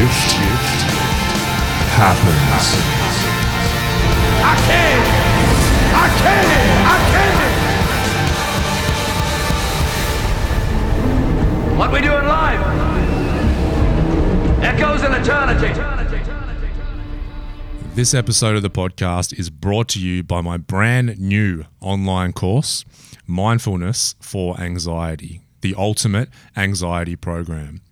shift happens. I can! I can! I can! What we doing live? Echoes in eternity. This episode of the podcast is brought to you by my brand new online course, Mindfulness for Anxiety, the ultimate anxiety program.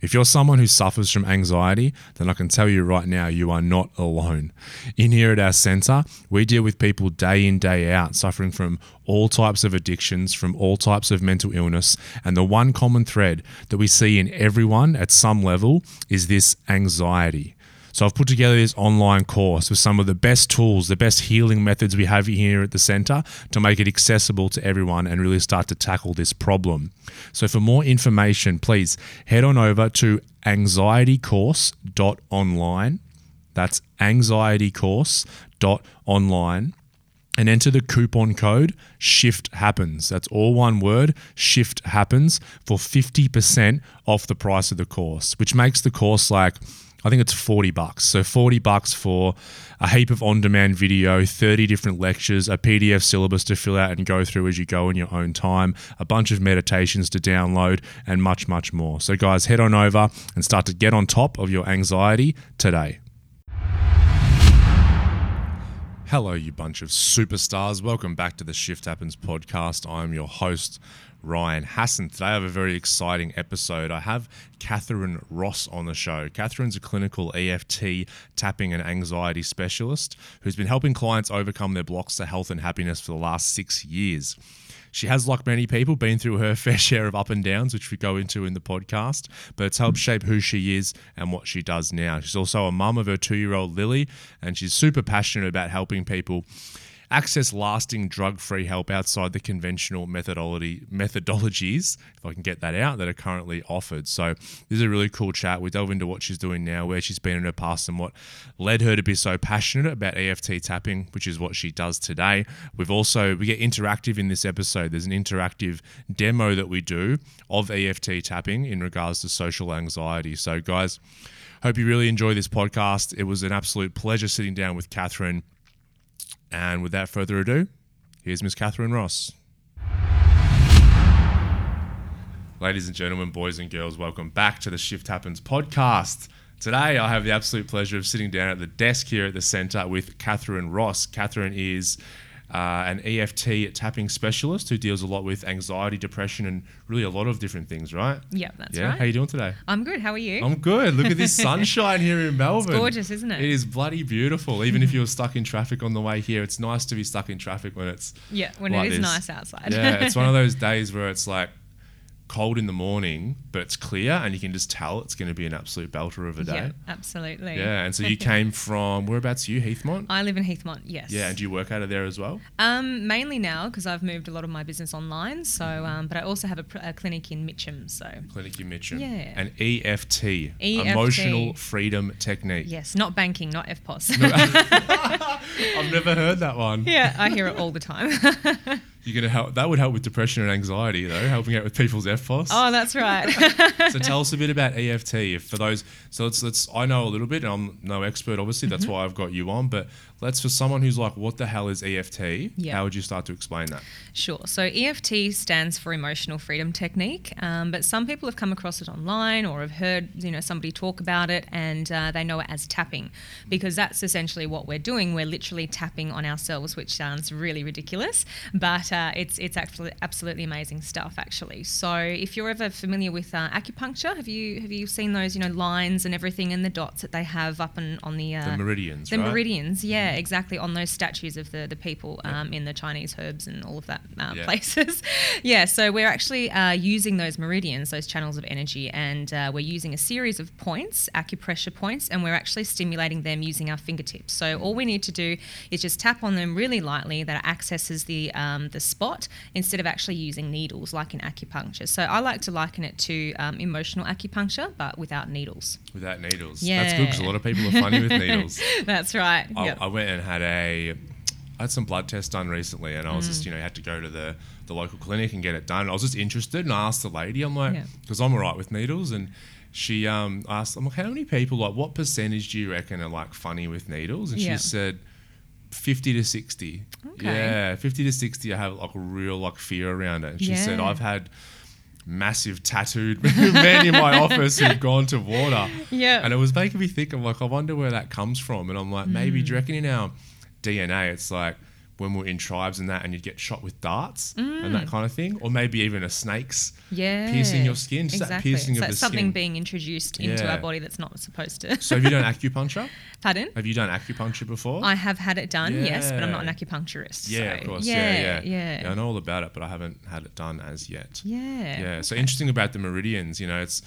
If you're someone who suffers from anxiety, then I can tell you right now, you are not alone. In here at our center, we deal with people day in, day out, suffering from all types of addictions, from all types of mental illness. And the one common thread that we see in everyone at some level is this anxiety. So I've put together this online course with some of the best tools, the best healing methods we have here at the center to make it accessible to everyone and really start to tackle this problem. So for more information, please head on over to anxietycourse.online. That's anxietycourse.online and enter the coupon code shift happens that's all one word shift happens for 50% off the price of the course which makes the course like I think it's 40 bucks. So 40 bucks for a heap of on-demand video, 30 different lectures, a PDF syllabus to fill out and go through as you go in your own time, a bunch of meditations to download and much much more. So guys, head on over and start to get on top of your anxiety today. Hello, you bunch of superstars. Welcome back to the Shift Happens podcast. I'm your host, Ryan Hassan. Today I have a very exciting episode. I have Catharine Ross on the show. Catharine's a clinical EFT tapping and anxiety specialist who's been helping clients overcome their blocks to health and happiness for the last six years. She has, like many people, been through her fair share of up and downs, which we go into in the podcast, but it's helped shape who she is and what she does now. She's also a mum of her two year old Lily, and she's super passionate about helping people access lasting drug-free help outside the conventional methodology methodologies, if I can get that out, that are currently offered. So this is a really cool chat. We delve into what she's doing now, where she's been in her past, and what led her to be so passionate about EFT tapping, which is what she does today. We've also we get interactive in this episode. There's an interactive demo that we do of EFT tapping in regards to social anxiety. So guys, hope you really enjoy this podcast. It was an absolute pleasure sitting down with Catharine and without further ado, here's Miss Catharine Ross. Ladies and gentlemen, boys and girls, welcome back to the Shift Happens podcast. Today, I have the absolute pleasure of sitting down at the desk here at the centre with Catharine Ross. Catharine is uh, an EFT tapping specialist who deals a lot with anxiety, depression, and really a lot of different things, right? Yeah, that's yeah. right. How you doing today? I'm good. How are you? I'm good. Look at this sunshine here in Melbourne. It's gorgeous, isn't it? It is bloody beautiful. Even if you're stuck in traffic on the way here, it's nice to be stuck in traffic when it's yeah, when like it is this. nice outside. yeah. It's one of those days where it's like cold in the morning, but it's clear, and you can just tell it's going to be an absolute belter of a day. yeah, absolutely. Yeah, and so you came from whereabouts? Are you Heathmont. I live in Heathmont. Yes. yeah, and do you work out of there as well? Um, mainly now because I've moved a lot of my business online. So, um, but I also have a, pr- a clinic in Mitcham. So, Clinic in Mitcham. Yeah. And EFT, EFT. emotional freedom technique. yes, not banking, not EFTPOS. I've never heard that one. yeah, I hear it all the time. You're gonna help. That would help with depression and anxiety, though. Helping out with people's EFTPOS. oh, that's right. so tell us a bit about EFT. If for those, so let's let's. I know a little bit. And I'm no expert, obviously. That's why I've got you on. But let's for someone who's like, what the hell is EFT? Yeah. How would you start to explain that? Sure. So EFT stands for Emotional Freedom Technique, um, but some people have come across it online or have heard you know somebody talk about it, and uh, they know it as tapping, because that's essentially what we're doing. We're literally tapping on ourselves, which sounds really ridiculous, but uh, it's it's actually absolutely amazing stuff actually. So if you're ever familiar with uh, acupuncture, have you have you seen those you know lines and everything and the dots that they have up and on the uh, The meridians, the right? meridians, yeah, exactly on those statues of the the people um, in the Chinese herbs and all of that uh, Yeah. places. yeah, so we're actually uh, using those meridians, those channels of energy, and uh, we're using a series of points, acupressure points, and we're actually stimulating them using our fingertips. So all we need to do is just tap on them really lightly that accesses the um, the spot instead of actually using needles like in acupuncture. So I like to liken it to um, emotional acupuncture, but without needles. Without needles. Yeah. That's good because a lot of people are funny with needles. That's right. I, Yep. I went and had a I had some blood tests done recently, and I was Mm. just, you know, had to go to the, the local clinic and get it done. And I was just interested, and I asked the lady, I'm like, Yeah. because I'm all right with needles, and she um, asked, I'm like, how many people, like, what percentage do you reckon are like funny with needles? And Yeah. she said, 50 to 60. Okay. Yeah, 50 to 60, I have like a real like fear around it. And she said, I've had massive tattooed men in my office who've gone to water. Yeah. And it was making me think, I'm like, I wonder where that comes from. And I'm like, maybe, Mm. do you reckon in our DNA, it's like when we're in tribes and that, and you'd get shot with darts and that kind of thing? Or maybe even a snake's Mm. Yeah. piercing your skin. Just that Exactly. piercing so of the something skin. being introduced into Yeah. our body that's not supposed to. So have you done acupuncture? Pardon? Have you done acupuncture before? I have had it done, yes, but I'm not an acupuncturist. yeah, so of course. Yeah, Yeah, yeah, yeah. I know all about it, but I haven't had it done as yet. Yeah. Yeah. So interesting about the meridians. You know, it's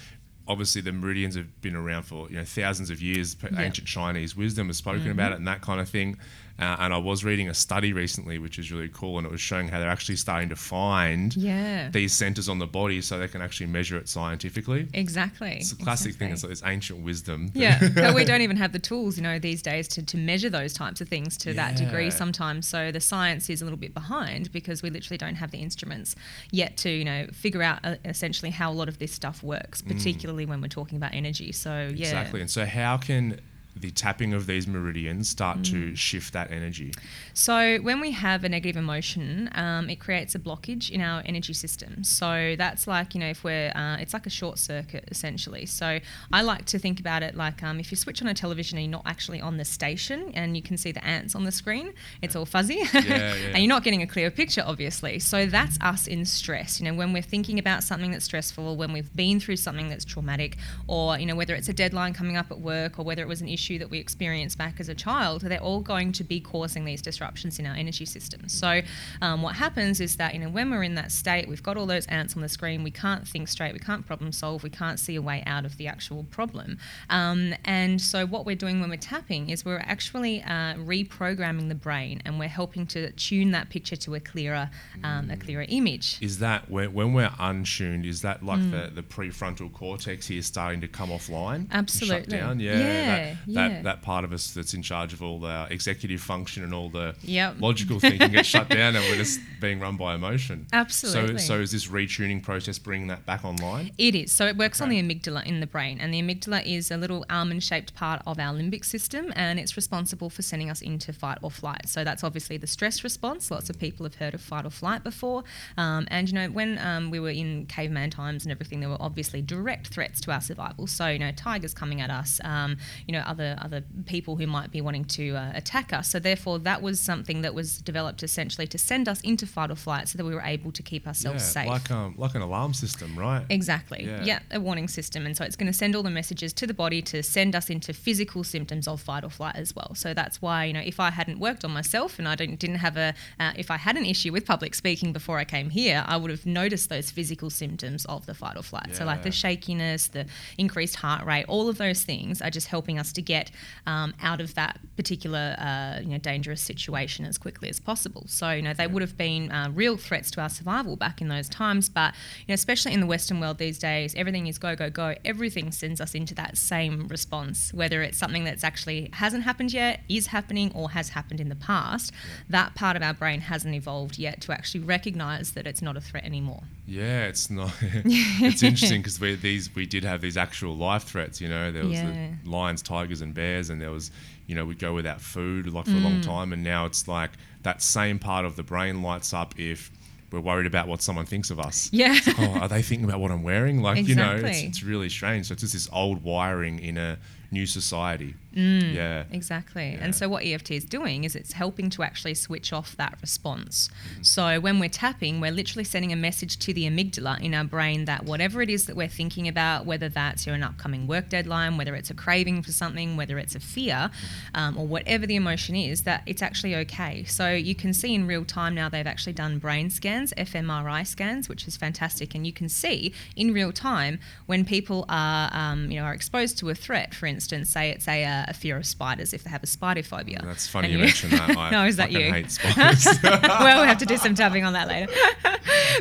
obviously the meridians have been around for you know thousands of years. Mm-hmm. Ancient Chinese wisdom has spoken about it and that kind of thing. Uh, and I was reading a study recently, which is really cool, and it was showing how they're actually starting to find Yeah. these centers on the body so they can actually measure it scientifically. Exactly. It's a classic thing. It's exactly. like this ancient wisdom. yeah, but we don't even have the tools, you know, these days to, to measure those types of things to that degree sometimes. So the science is a little bit behind because we literally don't have the instruments yet to, you know, figure out uh, essentially how a lot of this stuff works, particularly when we're talking about energy. So, yeah. Exactly. And so, how can the tapping of these meridians start Mm. to shift that energy? So, when we have a negative emotion, um, it creates a blockage in our energy system. So, that's like, you know, if we're, uh, it's like a short circuit essentially. So, I like to think about it like um, if you switch on a television and you're not actually on the station and you can see the ants on the screen, it's all fuzzy. yeah. and you're not getting a clear picture, obviously. So, that's us in stress. You know, when we're thinking about something that's stressful, when we've been through something that's traumatic, or, you know, whether it's a deadline coming up at work or whether it was an issue that we experienced back as a child, they're all going to be causing these disruptions in our energy system. So, um, what happens is that, you know, when we're in that state, we've got all those ants on the screen, we can't think straight, we can't problem solve, we can't see a way out of the actual problem. Um, and so, what we're doing when we're tapping is we're actually uh, reprogramming the brain and we're helping to tune that picture to a clearer, um, a clearer image. Is that when, when we're untuned? Is that like Mm. the, the prefrontal cortex here starting to come offline? Absolutely. Shut down? Yeah. Yeah, that, yeah. That, that part of us that's in charge of all the executive function and all the Yep. logical thinking gets shut down and we're just being run by emotion. Absolutely. So, so is this retuning process bringing that back online? It is. So it works on the amygdala in the brain, and the amygdala is a little almond shaped part of our limbic system, and it's responsible for sending us into fight or flight. So that's obviously the stress response. Lots of people have heard of fight or flight before. Um, and, you know, when um, we were in caveman times and everything, there were obviously direct threats to our survival. So, you know, tigers coming at us, um, you know, other, other people who might be wanting to uh, attack us. So, therefore, that was something that was developed essentially to send us into fight or flight so that we were able to keep ourselves yeah, safe. like um, like an alarm system, right? Exactly. Yeah. Yeah. a warning system. And so it's going to send all the messages to the body to send us into physical symptoms of fight or flight as well. So that's why, you know, if I hadn't worked on myself and I didn't, didn't have a, uh, if I had an issue with public speaking before I came here, I would have noticed those physical symptoms of the fight or flight. So, like the shakiness, the increased heart rate, all of those things are just helping us to get um, out of that particular, uh, you know, dangerous situation as quickly as possible. So, you know, they would have been uh, real threats to our survival back in those times. But, you know, especially in the Western world these days, everything is go, go, go. Everything sends us into that same response, whether it's something that's actually hasn't happened yet, is happening, or has happened in the past. That part of our brain hasn't evolved yet to actually recognize that it's not a threat anymore. Yeah, it's not. it's interesting because we these we did have these actual life threats. You know, there was Yeah. the lions, tigers, and bears, and there was you know we'd go without food like for a long Mm. time, and now it's like that same part of the brain lights up if we're worried about what someone thinks of us. Yeah. Like, oh, are they thinking about what I'm wearing? Like you know, it's, it's really strange. So it's just this old wiring in a new society. Yeah. Exactly. Yeah. And so what EFT is doing is it's helping to actually switch off that response. Mm-hmm. So when we're tapping, we're literally sending a message to the amygdala in our brain that whatever it is that we're thinking about, whether that's you know, an upcoming work deadline, whether it's a craving for something, whether it's a fear, um, or whatever the emotion is, that it's actually okay. So you can see in real time now they've actually done brain scans, fMRI scans, which is fantastic, and you can see in real time when people are um, you know are exposed to a threat. For instance, say it's a, uh, a fear of spiders if they have a spider phobia. That's funny And you mention that. I no, is that you? hate spiders. well, we'll have to do some tapping on that later.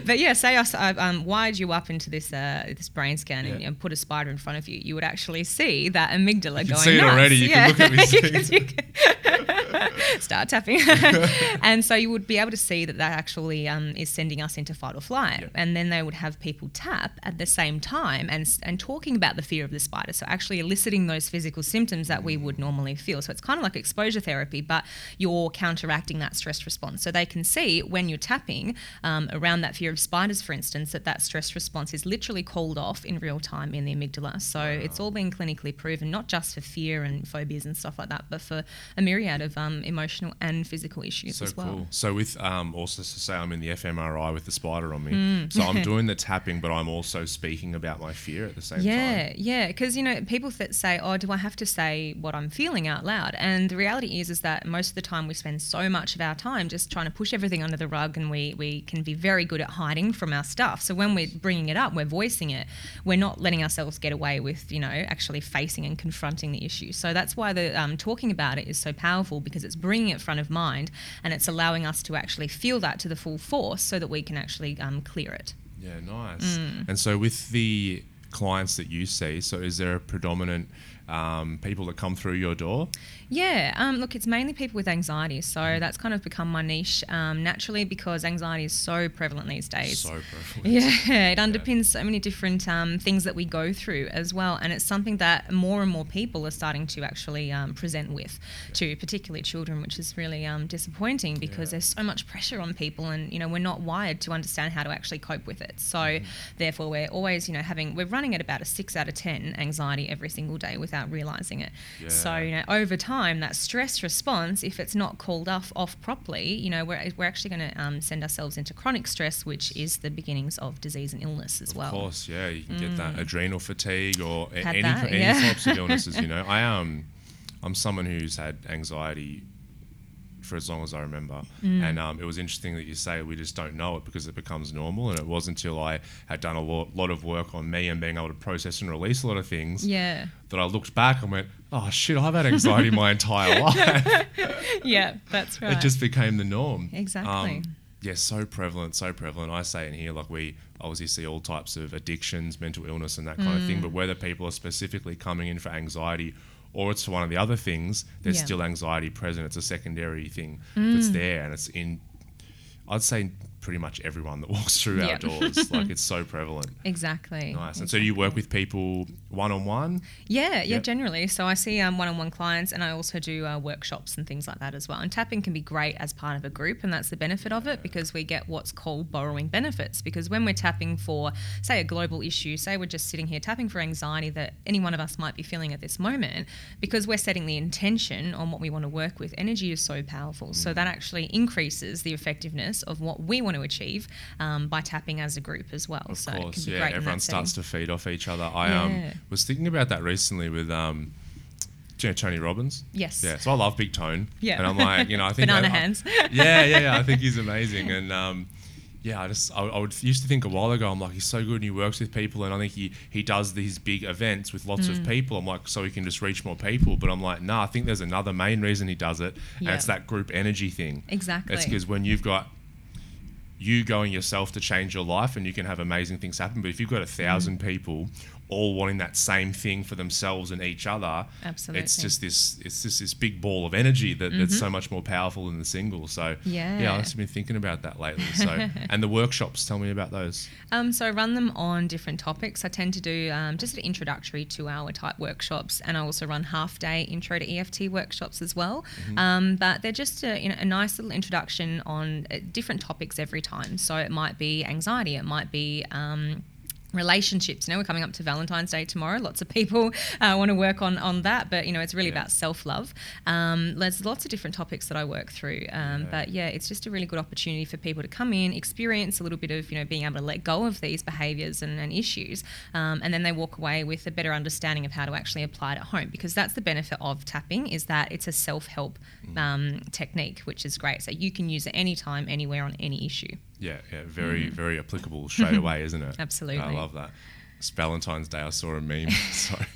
but yeah, say I um, wired you up into this uh, this brain scan and, Yeah. and put a spider in front of you, you would actually see that amygdala can going see it nuts. already. You can look at me You can- you can- start tapping. and so you would be able to see that that actually um, is sending us into fight or flight. Yep. And then they would have people tap at the same time and, and talking about the fear of the spider. So actually eliciting those physical symptoms that we would normally feel. So it's kind of like exposure therapy, but you're counteracting that stress response. So they can see when you're tapping um, around that fear of spiders, for instance, that that stress response is literally called off in real time in the amygdala. So it's all been clinically proven, not just for fear and phobias and stuff like that, but for a myriad of um, emotional and physical issues So as well. cool. So with um, also to say I'm in the fMRI with the spider on me. Mm. So I'm doing the tapping, but I'm also speaking about my fear at the same Yeah, time. yeah, yeah, because you know people that say, "Oh, do I have to say what I'm feeling out loud?" And the reality is, is that most of the time we spend so much of our time just trying to push everything under the rug, and we we can be very good at hiding from our stuff. So when we're bringing it up, we're voicing it. We're not letting ourselves get away with, you know, actually facing and confronting the issue. So that's why the um, talking about it is so powerful because it's bringing it front of mind, and it's allowing us to actually feel that to the full force, so that we can actually um, clear it. Yeah, nice. Mm. And so with the clients that you see, so is there a predominant um, people that come through your door? Yeah, um, look, it's mainly people with anxiety. So that's kind of become my niche um, naturally because anxiety is so prevalent these days. So prevalent. Yeah, it underpins so many different um, things that we go through as well. And it's something that more and more people are starting to actually um, present with to particularly children, which is really um, disappointing because Yeah. there's so much pressure on people and, you know, we're not wired to understand how to actually cope with it. So Mm-hmm. therefore, we're always, you know, having, we're running at about a six out of 10 anxiety every single day without realizing it. So, you know, over time, that stress response, if it's not called off, off properly, you know, we're, we're actually going to um, send ourselves into chronic stress, which is the beginnings of disease and illness as well. Of course, yeah, you can get that adrenal fatigue or a- Mm. Any that, any yeah. types of illnesses. You know, I um, I'm someone who's had anxiety for as long as I remember, Mm. and um, it was interesting that you say we just don't know it because it becomes normal, and it wasn't until I had done a lot, lot of work on me and being able to process and release a lot of things Yeah. that I looked back and went, oh shit, I've had anxiety my entire life. Yeah, that's right. It just became the norm. Exactly. Um, yeah, so prevalent, so prevalent. I say in here, like we obviously see all types of addictions, mental illness, and that kind of Mm. thing. But whether people are specifically coming in for anxiety or it's one of the other things, there's Yeah. Mm. still anxiety present. It's a secondary thing that's there, and it's in. I'd say pretty much everyone that walks through our doors. like it's so prevalent. exactly. Nice. And so you work with people one on one. Yeah, yeah, generally. So I see um, one-on-one clients, and I also do uh, workshops and things like that as well. And tapping can be great as part of a group, and that's the benefit of it because we get what's called borrowing benefits. Because when we're tapping for, say, a global issue, say we're just sitting here tapping for anxiety that any one of us might be feeling at this moment, because we're setting the intention on what we want to work with. Energy is so powerful, so that actually increases the effectiveness of what we want to achieve um, by tapping as a group as well. Of so it course, can be yeah. Everyone starts setting. to feed off each other. I Yeah. um was thinking about that recently with um, you know Tony Robbins? Yes. Yeah. So I love Big Tone. Yeah. And I'm like, you know, I think Banana I- hands. yeah, yeah, yeah. I think he's amazing, and um, yeah, I just I, I would used to think a while ago. I'm like, he's so good, and he works with people, and I think he he does these big events with lots Mm. of people. I'm like, so he can just reach more people. But I'm like, nah, I think there's another main reason he does it, and it's that group energy thing. Exactly. It's because when you've got you going yourself to change your life and you can have amazing things happen. But if you've got a thousand mm. people all wanting that same thing for themselves and each other, Absolutely. it's just this it's just this big ball of energy that, that's so much more powerful than the single. So yeah, Yeah. I've been thinking about that lately. So and the workshops, tell me about those. Um, so I run them on different topics. I tend to do um, just an introductory two hour type workshops, and I also run half day intro to EFT workshops as well. Um, but they're just a, you know, a nice little introduction on uh, different topics every time. So it might be anxiety, it might be. Um, relationships. You know we're coming up to valentine's day tomorrow. Lots of people uh, want to work on on that but you know it's really Yeah. about self-love. Um, there's lots of different topics that i work through um, Yeah. but yeah it's just a really good opportunity for people to come in experience a little bit of you know being able to let go of these behaviors and, and issues um, and then they walk away with a better understanding of how to actually apply it at home because that's the benefit of tapping is that it's a self-help um, technique which is great. So you can use it anytime anywhere on any issue Yeah, yeah, very very applicable straight away, isn't it? Mm. Absolutely. I love that. It's Valentine's Day. I saw a meme. Sorry,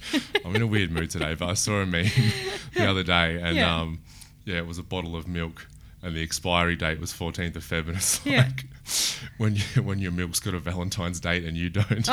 I'm in a weird mood today, but I saw a meme the other day, and Yeah. um, yeah, it was a bottle of milk, and the expiry date was 14th of Feb, and it's Yeah. like when you, when your milk's got a Valentine's date and you don't.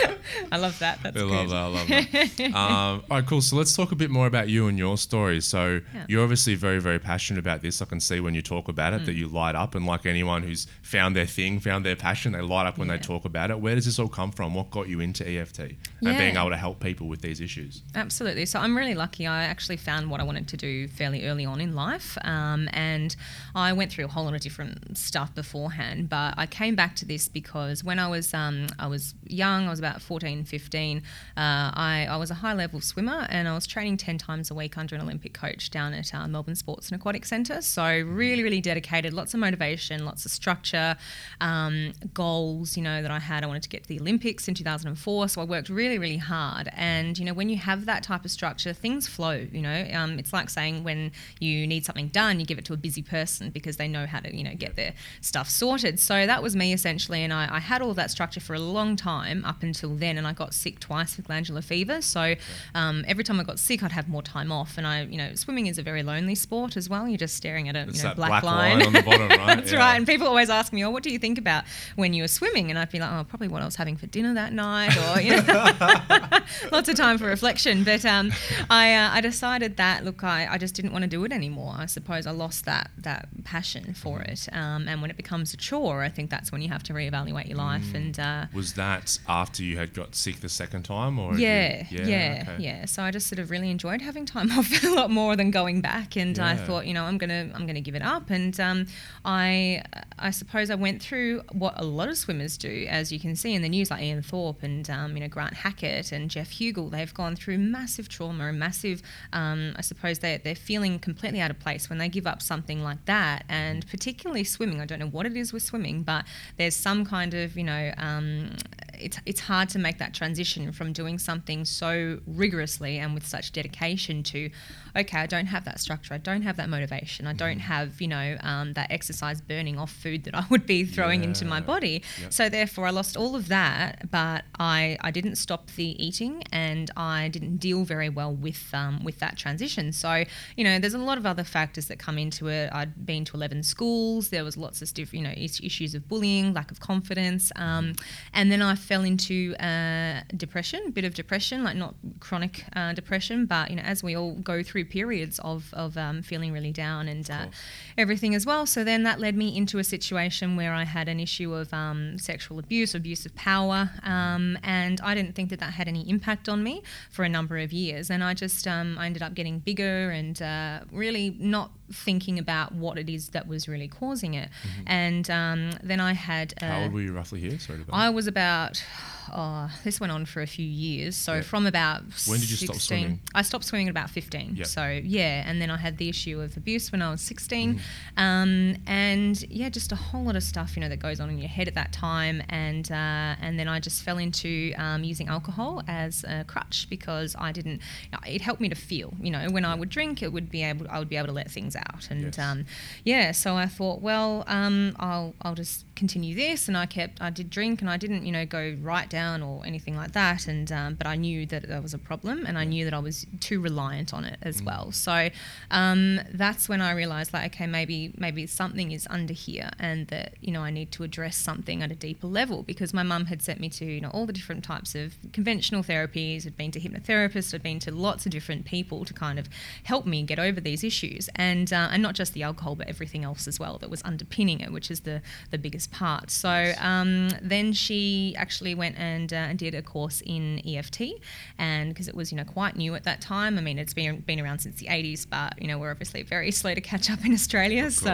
I love that. That's I good. love that. I love that. um, all right, cool. So let's talk a bit more about you and your story. So Yeah. you're obviously very, very passionate about this. I can see when you talk about it that Mm. you light up, and like anyone who's found their thing, found their passion, they light up when they talk about it. Where does this all come from? What got you into EFT and being able to help people with these issues? Absolutely. So I'm really lucky. I actually found what I wanted to do fairly early on in life. Um, and I went through a whole lot of different stuff beforehand, but I came back to this because when I was um, I was young, I was about 14, 15, uh, I, I was a high level swimmer and I was training 10 times a week under an Olympic coach down at uh, Melbourne Sports and Aquatic Centre. So really, really dedicated, lots of motivation, lots of structure, um, goals, you know, that I had. I wanted to get to the Olympics in 2004. So I worked really, really hard. And, you know, when you have that type of structure, things flow, you know. Um, it's like saying when you need something done, you give it to a busy person because they know how to, you know, get their stuff sorted. So that was me essentially. And I, I had all that structure for a long time up until then. And I got sick twice with glandular fever. So um, every time I got sick, I'd have more time off. And I, you know, swimming is a very lonely sport as well. You're just staring at a you know, black, black line on the bottom, right? That's Yeah. right. And people always ask me, "Oh, what do you think about when you were swimming?" And I'd be like, "Oh, probably what I was having for dinner that night," or you know, lots of time for reflection. But um, I, uh, I decided that look, I, I just didn't want to do it anymore. I suppose I lost that that passion for Mm-hmm. it. Um, and when it becomes a chore, I think that's when you have to reevaluate your life. Mm. And uh, Was that after you had got sick the second time, or yeah, you- yeah, okay. yeah, So I just sort of really enjoyed having time off a lot more than going back, and I thought, you know, I'm gonna, I'm gonna give it up. And um, I, I suppose I went through what a lot of swimmers do, as you can see in the news, like Ian Thorpe and um, you know Grant Hackett and Geoff Huegill. They've gone through massive trauma and massive. Um, I suppose they they're feeling completely out of place when they give up something like that, and particularly swimming. I don't know what it is with swimming, but there's some kind of you know. Um, it's, it's hard to make that transition from doing something so rigorously and with such dedication to, okay, I don't have that structure, I don't have that motivation, I don't have, you know, um, that exercise burning off food that I would be throwing into my body. Yep. So therefore, I lost all of that, but I, I didn't stop the eating and I didn't deal very well with um, with that transition. So you know, there's a lot of other factors that come into it. I'd been to 11 schools. There was lots of diff, you know is- issues of bullying, lack of confidence, um, and then I fell into uh, depression, a bit of depression, like not chronic uh, depression, but you know, as we all go through periods of of um, feeling really down and uh, everything as well. So then that led me into a situation where I had an issue of um, sexual abuse, abuse of power, um, and I didn't think that that had any impact on me for a number of years. And I just um, I ended up getting bigger and uh, really not thinking about what it is that was really causing it. And um, then I had How old were you roughly here? Sorry to I was about. Oh, this went on for a few years. So Yeah. from about When did you stop swimming? I stopped swimming at about 15. Yeah. So yeah, and then I had the issue of abuse when I was 16, Mm-hmm. um, and yeah, just a whole lot of stuff you know that goes on in your head at that time, and uh, and then I just fell into um, using alcohol as a crutch because I didn't. It helped me to feel. You know, when I would drink, it would be able. I would be able to let things out, and Yes. um, yeah. So I thought, well, um, I'll I'll just continue this, and I kept. I did drink, and I didn't you know go right down or anything like that, and um, but I knew that there was a problem, and I knew that I was too reliant on it as well. So um, that's when I realised, like, okay, maybe maybe something is under here, and that you know I need to address something at a deeper level because my mum had sent me to you know all the different types of conventional therapies. I'd been to hypnotherapists. I'd been to lots of different people to kind of help me get over these issues, and uh, and not just the alcohol, but everything else as well that was underpinning it, which is the the biggest part. So um, then she actually went and uh, did a course in EFT, and because it was you know quite new at that time. I mean, it's been been around since the 80s, but you know we're obviously very slow to catch up in Australia. So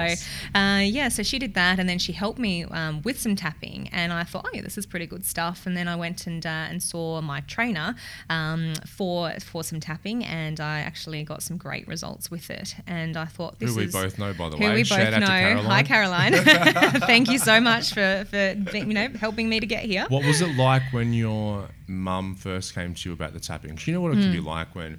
uh, yeah, so she did that, and then she helped me um, with some tapping, and I thought, oh yeah, this is pretty good stuff. And then I went and uh, and saw my trainer um, for for some tapping, and I actually got some great results with it. And I thought this Who we is both know, by the who way. we Shout both know. Caroline. Hi, Caroline. Thank you so much for for you know helping me to get here. What was it like when your mum first came to you about the tapping? 'Cause you know what it can be Hmm. like when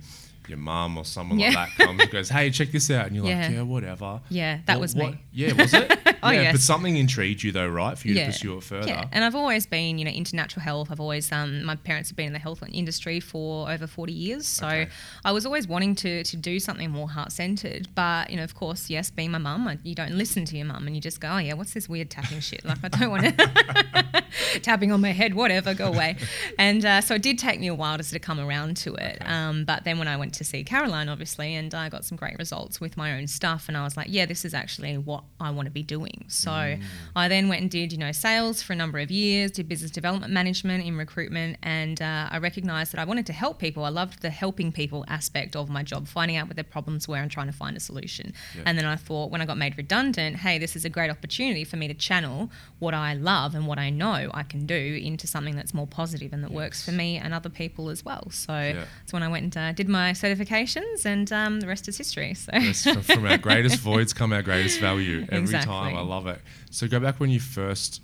your mum or someone Yeah. like that comes and goes, "Hey, check this out," and you're Yeah. like, "Yeah, whatever." Yeah, that What- was what- me. Yeah, was it? Oh, yeah, yes. But something intrigued you though, right? For you to pursue it further. Yeah, and I've always been, you know, into natural health. I've always, um, my parents have been in the health industry for over 40 years. So Okay. I was always wanting to, to do something more heart centered. But, you know, of course, yes, being my mum, you don't listen to your mum and you just go, oh, yeah, what's this weird tapping shit? Like, I don't want to, tapping on my head, whatever, go away. And uh, so it did take me a while to sort of come around to it. Okay. Um, but then when I went to see Caroline, obviously, and I got some great results with my own stuff, and I was like, yeah, this is actually what I want to be doing. So Mm. I then went and did, you know, sales for a number of years, did business development management in recruitment, and uh, I recognized that I wanted to help people. I loved the helping people aspect of my job, finding out what their problems were and trying to find a solution. Yeah. And then I thought, when I got made redundant, hey, this is a great opportunity for me to channel what I love and what I know I can do into something that's more positive and that works for me and other people as well. So Yeah. that's when I went and uh, did my certifications, and um, the rest is history. So Yes, from, our greatest voids come our greatest value every Exactly. time. I love it. So go back when you first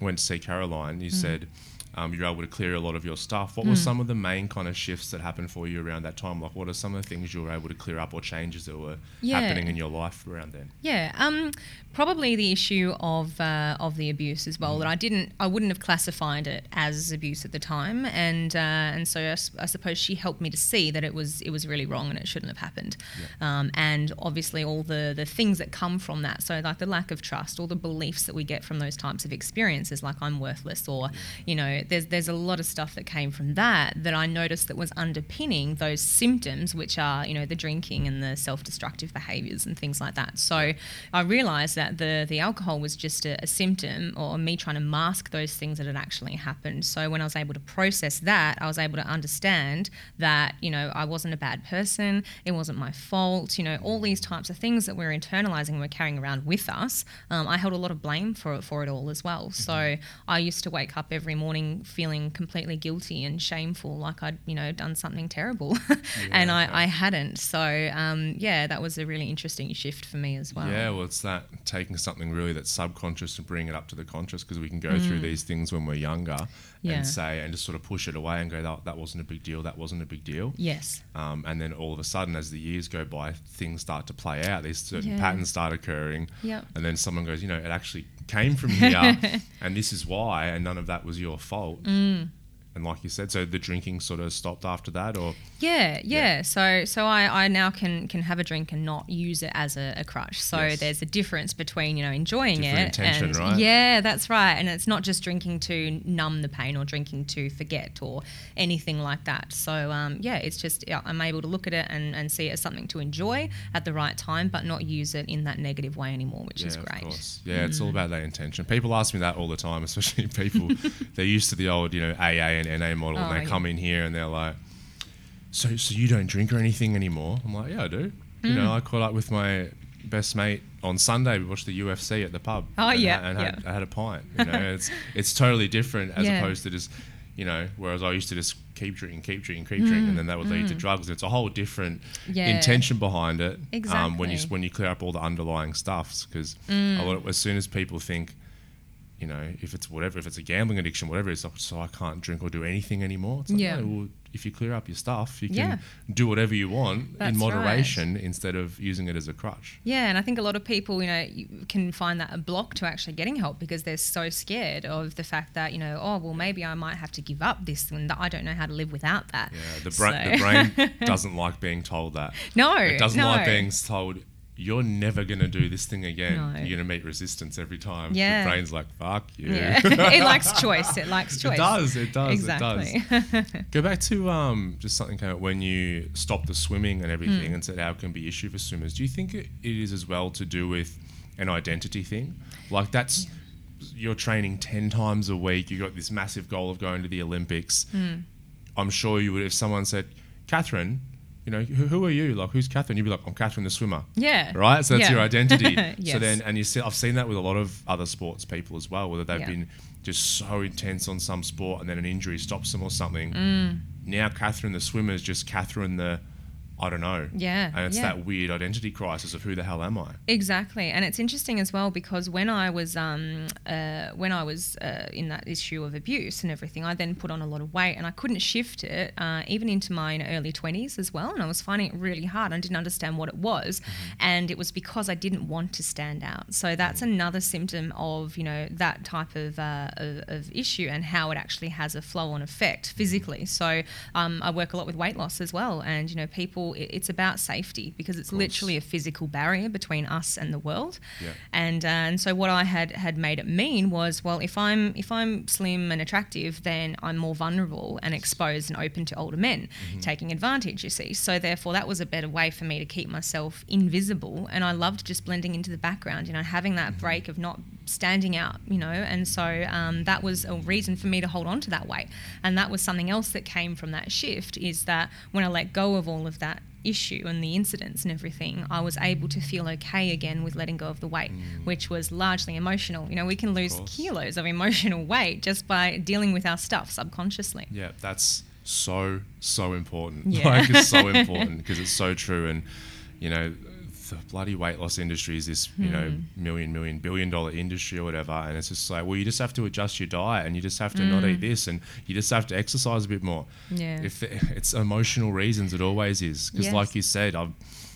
went to see Caroline. Mm. You said um, you're able to clear a lot of your stuff. What Mm. were some of the main kind of shifts that happened for you around that time? Like, what are some of the things you were able to clear up or changes that were Yeah. happening in your life around then? Yeah, um, probably the issue of uh, of the abuse as well. That I didn't, I wouldn't have classified it as abuse at the time, and uh, and so I suppose she helped me to see that it was it was really wrong and it shouldn't have happened. Um, and obviously all the the things that come from that. So like the lack of trust, all the beliefs that we get from those types of experiences, like I'm worthless, or you know, there's there's a lot of stuff that came from that that I noticed that was underpinning those symptoms, which are you know the drinking and the self-destructive behaviours and things like that. So I realised that the the alcohol was just a, a symptom or me trying to mask those things that had actually happened. So when I was able to process that, I was able to understand that you know I wasn't a bad person, it wasn't my fault. You know all these types of things that we're internalizing and we're carrying around with us. Um, I held a lot of blame for it for it all as well. So I used to wake up every morning feeling completely guilty and shameful, like I'd you know done something terrible, and okay. I, I hadn't. So um, yeah, that was a really interesting shift for me as well. Yeah, well, it's that taking something really that's subconscious and bringing it up to the conscious because we can go through these things when we're younger Mm. Yeah. and say, and just sort of push it away and go, that, that wasn't a big deal, that wasn't a big deal. Yes. Um, and then all of a sudden, as the years go by, things start to play out. These certain Yeah. patterns start occurring. Yep. And then someone goes, you know, it actually came from here, and this is why, and none of that was your fault. Mm. And like you said, so the drinking sort of stopped after that, or Yeah, yeah. So so I, I now can can have a drink and not use it as a, a crutch. So Yes. there's a difference between you know enjoying Different it intention, and right? yeah, that's right. And it's not just drinking to numb the pain or drinking to forget or anything like that. So um, yeah, it's just yeah, I'm able to look at it and, and see it as something to enjoy at the right time, but not use it in that negative way anymore, which is great. Of course. Yeah, it's Mm. all about that intention. People ask me that all the time, especially people they're used to the old, you know, AA and NA model, and Oh, they yeah. come in here and they're like, "So, so you don't drink or anything anymore?" I'm like, "Yeah, I do. You Mm. know, I caught up with my best mate on Sunday. We watched the UFC at the pub. Oh, and yeah, ha- and had. I had a pint. You know, it's it's totally different as Yeah. opposed to just." You know, whereas I used to just keep drinking, keep drinking, keep drinking, and then that would lead to drugs. It's a whole different Mm, Yeah. intention behind it. Um, when you when you clear up all the underlying stuffs, because Mm. a lot of, as soon as people think, you know, if it's whatever, if it's a gambling addiction, whatever, it's like, so I can't drink or do anything anymore. It's like, Yeah. no, well, if you clear up your stuff, you can Yeah. do whatever you want That's in right. moderation instead of using it as a crutch. Yeah, and I think a lot of people, you know, can find that a block to actually getting help because they're so scared of the fact that, you know, oh, well, maybe I might have to give up this and I don't know how to live without that. Yeah, the, bra- So- the brain doesn't like being told that. no, It doesn't no. like being told you're never going to do this thing again. No. You're going to meet resistance every time. Yeah. The brain's like, fuck you. Yeah, it likes choice. It likes choice. It does. It does. Exactly. It does. Go back to um, just something came up when you stopped the swimming and everything and said how it can be issue for swimmers. Do you think it, it is as well to do with an identity thing? Like that's you're training ten times a week. You got this massive goal of going to the Olympics. Hmm. I'm sure you would if someone said, Catharine. You know, who, who are you? Like, who's Catharine? You'd be like, I'm Catharine the swimmer. Yeah. Right? So that's Yeah. your identity. So then, and you see, I've seen that with a lot of other sports people as well, whether they've Yeah. been just so intense on some sport and then an injury stops them or something. Mm. Now, Catharine the swimmer is just Catharine the I don't know. Yeah, And it's yeah. that weird identity crisis of who the hell am I? Exactly, and it's interesting as well because when I was um, uh, when I was uh, in that issue of abuse and everything, I then put on a lot of weight and I couldn't shift it uh, even into my early twenties as well, and I was finding it really hard. I didn't understand what it was, and it was because I didn't want to stand out. So that's another symptom of you know that type of, uh, of, of issue and how it actually has a flow-on effect physically. So um, I work a lot with weight loss as well, and you know people, it, it's about safety because it's literally a physical barrier between us and the world. Yeah. And uh, and so what I had had made it mean was, well, if I'm if I'm slim and attractive, then I'm more vulnerable and exposed and open to older men taking advantage. You see, so therefore that was a better way for me to keep myself invisible. And I loved just blending into the background. You know, having that break of not standing out. You know, and so um, that was a reason for me to hold on to that weight. And that was something else that came from that shift. Is that when I let go of all of that issue and the incidents and everything, I was able to feel okay again with letting go of the weight, which was largely emotional. You know, we can lose course. kilos of emotional weight just by dealing with our stuff subconsciously. Yeah, that's so so important. Yeah. Like it's so important because it's so true. And you know, the bloody weight loss industry is this you know Hmm. million million billion dollar industry or whatever, and it's just like well, you just have to adjust your diet and you just have to not eat this and you just have to exercise a bit more. Hmm. Yeah. If it's emotional reasons, it always is because Yes. like you said, I've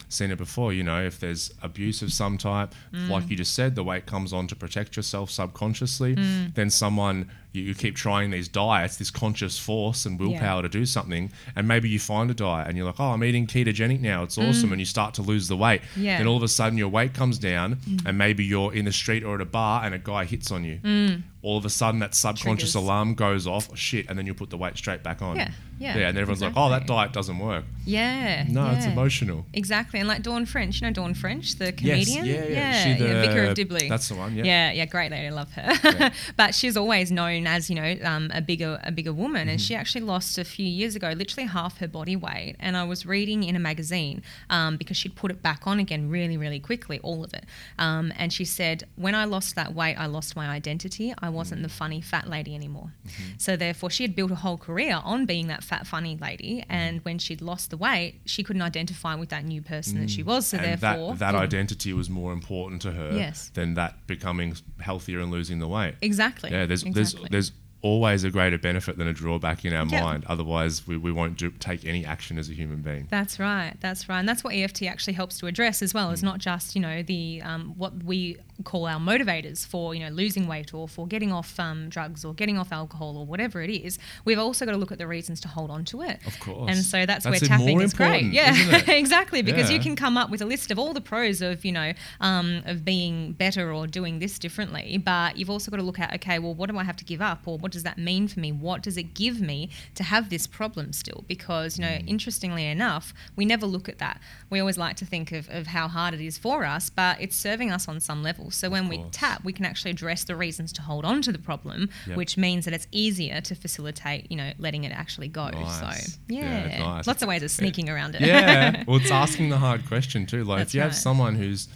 seen it before. You know, if there's abuse of some type, Mm. like you just said, the weight comes on to protect yourself subconsciously. Mm. Then someone you, you keep trying these diets, this conscious force and willpower to do something, and maybe you find a diet and you're like, oh, I'm eating ketogenic now, it's awesome, and you start to lose the weight. Mm. Yeah. Then all of a sudden your weight comes down, and maybe you're in the street or at a bar and a guy hits on you. All of a sudden that subconscious Mm. Triggers. alarm goes off. Oh, shit, and then you put the weight straight back on. Yeah, yeah, yeah. And everyone's like, oh, that diet doesn't work. Yeah. No, it's emotional. Exactly, and like Dawn French, you know Dawn French, the Yes, comedian. yeah, yeah. yeah, She yeah, Vicar of Dibley. that's the one, yeah. yeah, yeah, great lady, I love her. but she's always known as you know um, a bigger a bigger woman, and Mm-hmm. she actually lost a few years ago, literally half her body weight. And I was reading in a magazine um, because she'd put it back on again really, really quickly, all of it. Um, and she said, when I lost that weight, I lost my identity. I wasn't the Mm. funny fat lady anymore. Mm-hmm. So therefore, she had built a whole career on being that fat funny Mm-hmm. lady. And when she'd lost the weight, she couldn't identify with that new person that she was. So Mm. and therefore, that, that identity was more important to her Yes. than that becoming healthier and losing the weight. exactly. Yeah, there's exactly. There's always a greater benefit than a drawback in our Yeah. mind. Otherwise, we, we won't do, take any action as a human being. That's right. That's right. And that's what EFT actually helps to address as well. Mm. Is not just you know the um, what we call our motivators for you know losing weight or for getting off um, drugs or getting off alcohol or whatever it is. We've also got to look at the reasons to hold on to it. Of course. And so that's, That's where tapping is great. Yeah, exactly. Because you can come up with a list of all the pros of you know um, of being better or doing this differently, but you've also got to look at okay, well, what do I have to give up, or what does that mean for me? What does it give me to have this problem still? Because you know, Mm. interestingly enough, we never look at that. We always like to think of, of how hard it is for us, but it's serving us on some level. So when we tap, we can actually address the reasons to hold on to the problem, Yep. which means that it's easier to facilitate, you know, letting it actually go. Nice. So Yeah, yeah, nice. lots of ways of sneaking around it. yeah. Well, it's asking the hard question too. Like, That's if you have someone who's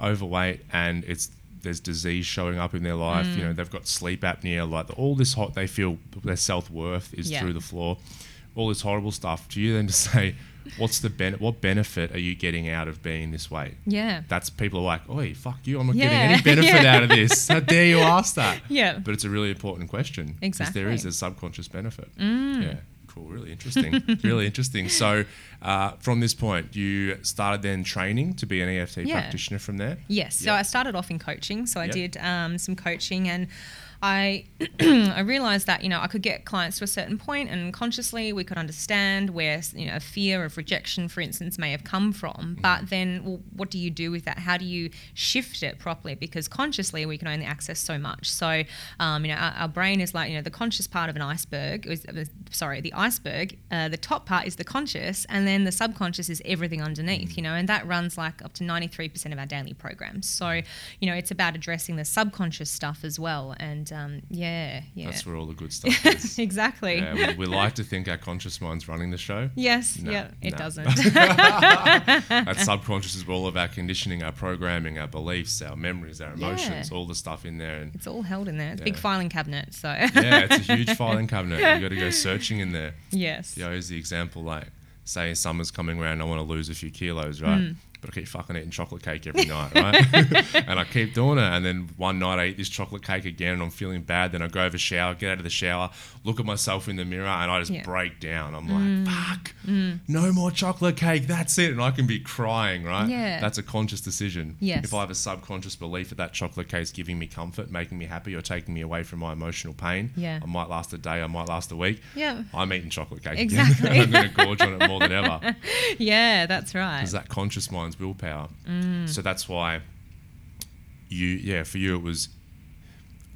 overweight and it's there's disease showing up in their life, you Mm. know, they've got sleep apnea, like all this hot, they feel their self worth is Yeah. through the floor, all this horrible stuff. To you then to say, what's the ben- what benefit are you getting out of being this way? yeah. That's people are like, oi, fuck you, I'm not Yeah. getting any benefit Yeah. out of this. How dare you ask that? Yeah. But it's a really important question. there Exactly. Mm. is a subconscious benefit. Yeah. Cool. Really interesting. really interesting. So, uh, from this point, you started then training to be an EFT Yeah. practitioner from there? Yes. So I started off in coaching. So I Yep. did um, some coaching and I I realized that you know I could get clients to a certain point and consciously we could understand where you know a fear of rejection for instance may have come from. Mm-hmm. but then well, what do you do with that? How do you shift it properly? Because consciously we can only access so much. So um, you know our, our brain is like you know the conscious part of an iceberg is uh, sorry the iceberg uh, the top part is the conscious and then the subconscious is everything underneath Mm. you know and that runs like up to 93% of our daily programs. So you know it's about addressing the subconscious stuff as well. And um, yeah yeah That's where all the good stuff is. exactly yeah, we, we like to think our conscious mind's running the show. yes No, yeah it no. doesn't That subconscious is all of our conditioning, our programming, our beliefs, our memories, our emotions, Yeah. all the stuff in there. And it's all held in there it's a big filing cabinet so yeah, it's a huge filing cabinet. You got to go searching in there. yes You know, is the example like say summer's coming around, I want to lose a few kilos, right? Mm. But I keep fucking eating chocolate cake every night, right? and I keep doing it. And then one night I eat this chocolate cake again and I'm feeling bad. Then I go over shower, get out of the shower, look at myself in the mirror, and I just Yeah. Mm. break down. I'm like, fuck, no more chocolate cake. That's it. And I can be crying, right? Yeah. That's a conscious decision. Yes. If I have a subconscious belief that that chocolate cake is giving me comfort, making me happy, or taking me away from my emotional pain, Yeah. I might last a day, I might last a week. Yeah. I'm eating chocolate cake Exactly. again. I'm going to gorge on it more than ever Yeah, that's right. because that conscious mind's willpower. Mm. So that's why you, yeah, for you it was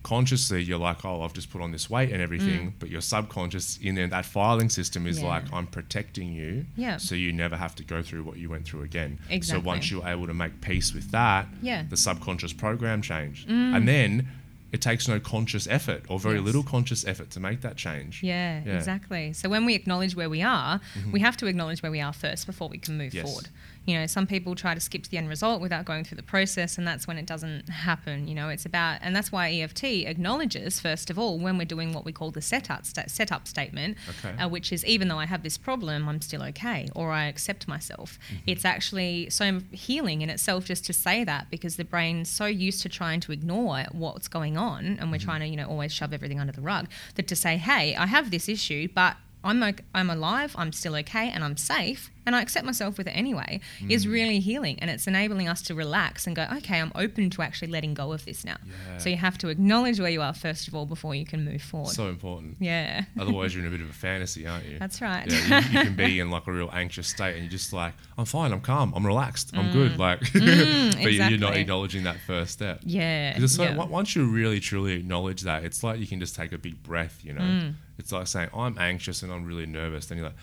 consciously you're like, oh, I've just put on this weight and everything, but your subconscious in there, that filing system is Mm. Yeah. like, I'm protecting you, Yeah. so you never have to go through what you went through again. So once you're able to make peace with that, Yeah. Mm. the subconscious program changed, and then it takes no conscious effort or very Yes. little conscious effort to make that change. Yeah, Yeah. exactly. So when we acknowledge where we are, we have to acknowledge where we are first before we can move Yes. forward. You know, some people try to skip to the end result without going through the process, and that's when it doesn't happen. You know, it's about, and that's why EFT acknowledges first of all when we're doing what we call the setup sta- setup statement, Okay. uh, which is even though I have this problem, I'm still okay, or I accept myself. Mm-hmm. It's actually so healing in itself just to say that because the brain's so used to trying to ignore what's going on, and Mm-hmm. we're trying to you know always shove everything under the rug. That to say, hey, I have this issue, but I'm ok- I'm alive, I'm still okay, and I'm safe, and I accept myself with it anyway, Mm. is really healing, and it's enabling us to relax and go, okay, I'm open to actually letting go of this now. Yeah. So you have to acknowledge where you are first of all before you can move forward. So important. yeah, Otherwise, you're in a bit of a fantasy, aren't you? that's right. Yeah, you, you can be in like a real anxious state, and you're just like, I'm fine, I'm calm, I'm relaxed, I'm good. Like, but you- you're not Mm. acknowledging that first step. yeah, it's yeah. on- once you really truly acknowledge that, it's like you can just take a big breath. You know, Mm. It's like saying, I'm anxious and I'm really nervous. Then you're like,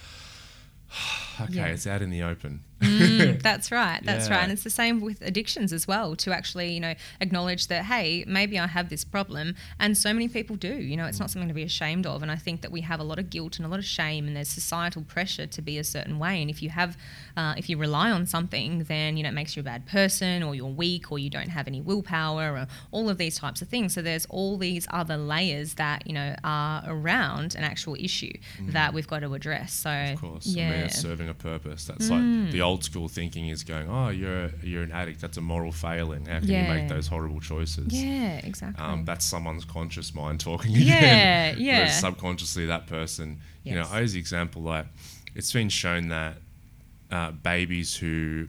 okay, Yeah. it's out in the open. Mm, that's right. That's Yeah. right. And it's the same with addictions as well to actually, you know, acknowledge that, hey, maybe I have this problem. And so many people do. You know, it's not something to be ashamed of. And I think that we have a lot of guilt and a lot of shame, and there's societal pressure to be a certain way. And if you have, uh, if you rely on something, then, you know, it makes you a bad person or you're weak or you don't have any willpower or all of these types of things. So there's all these other layers that, you know, are around an actual issue that we've got to address. So, Mm. Of course, yeah. Mm. I mean, it's serving a purpose. That's like the old school thinking is going, oh, you're you're an addict. That's a moral failing. How can you make those horrible choices? yeah, exactly. Um, that's someone's conscious mind talking Yeah, again. yeah. Whereas subconsciously, that person, Yes. you know. I use the example like it's been shown that uh, babies who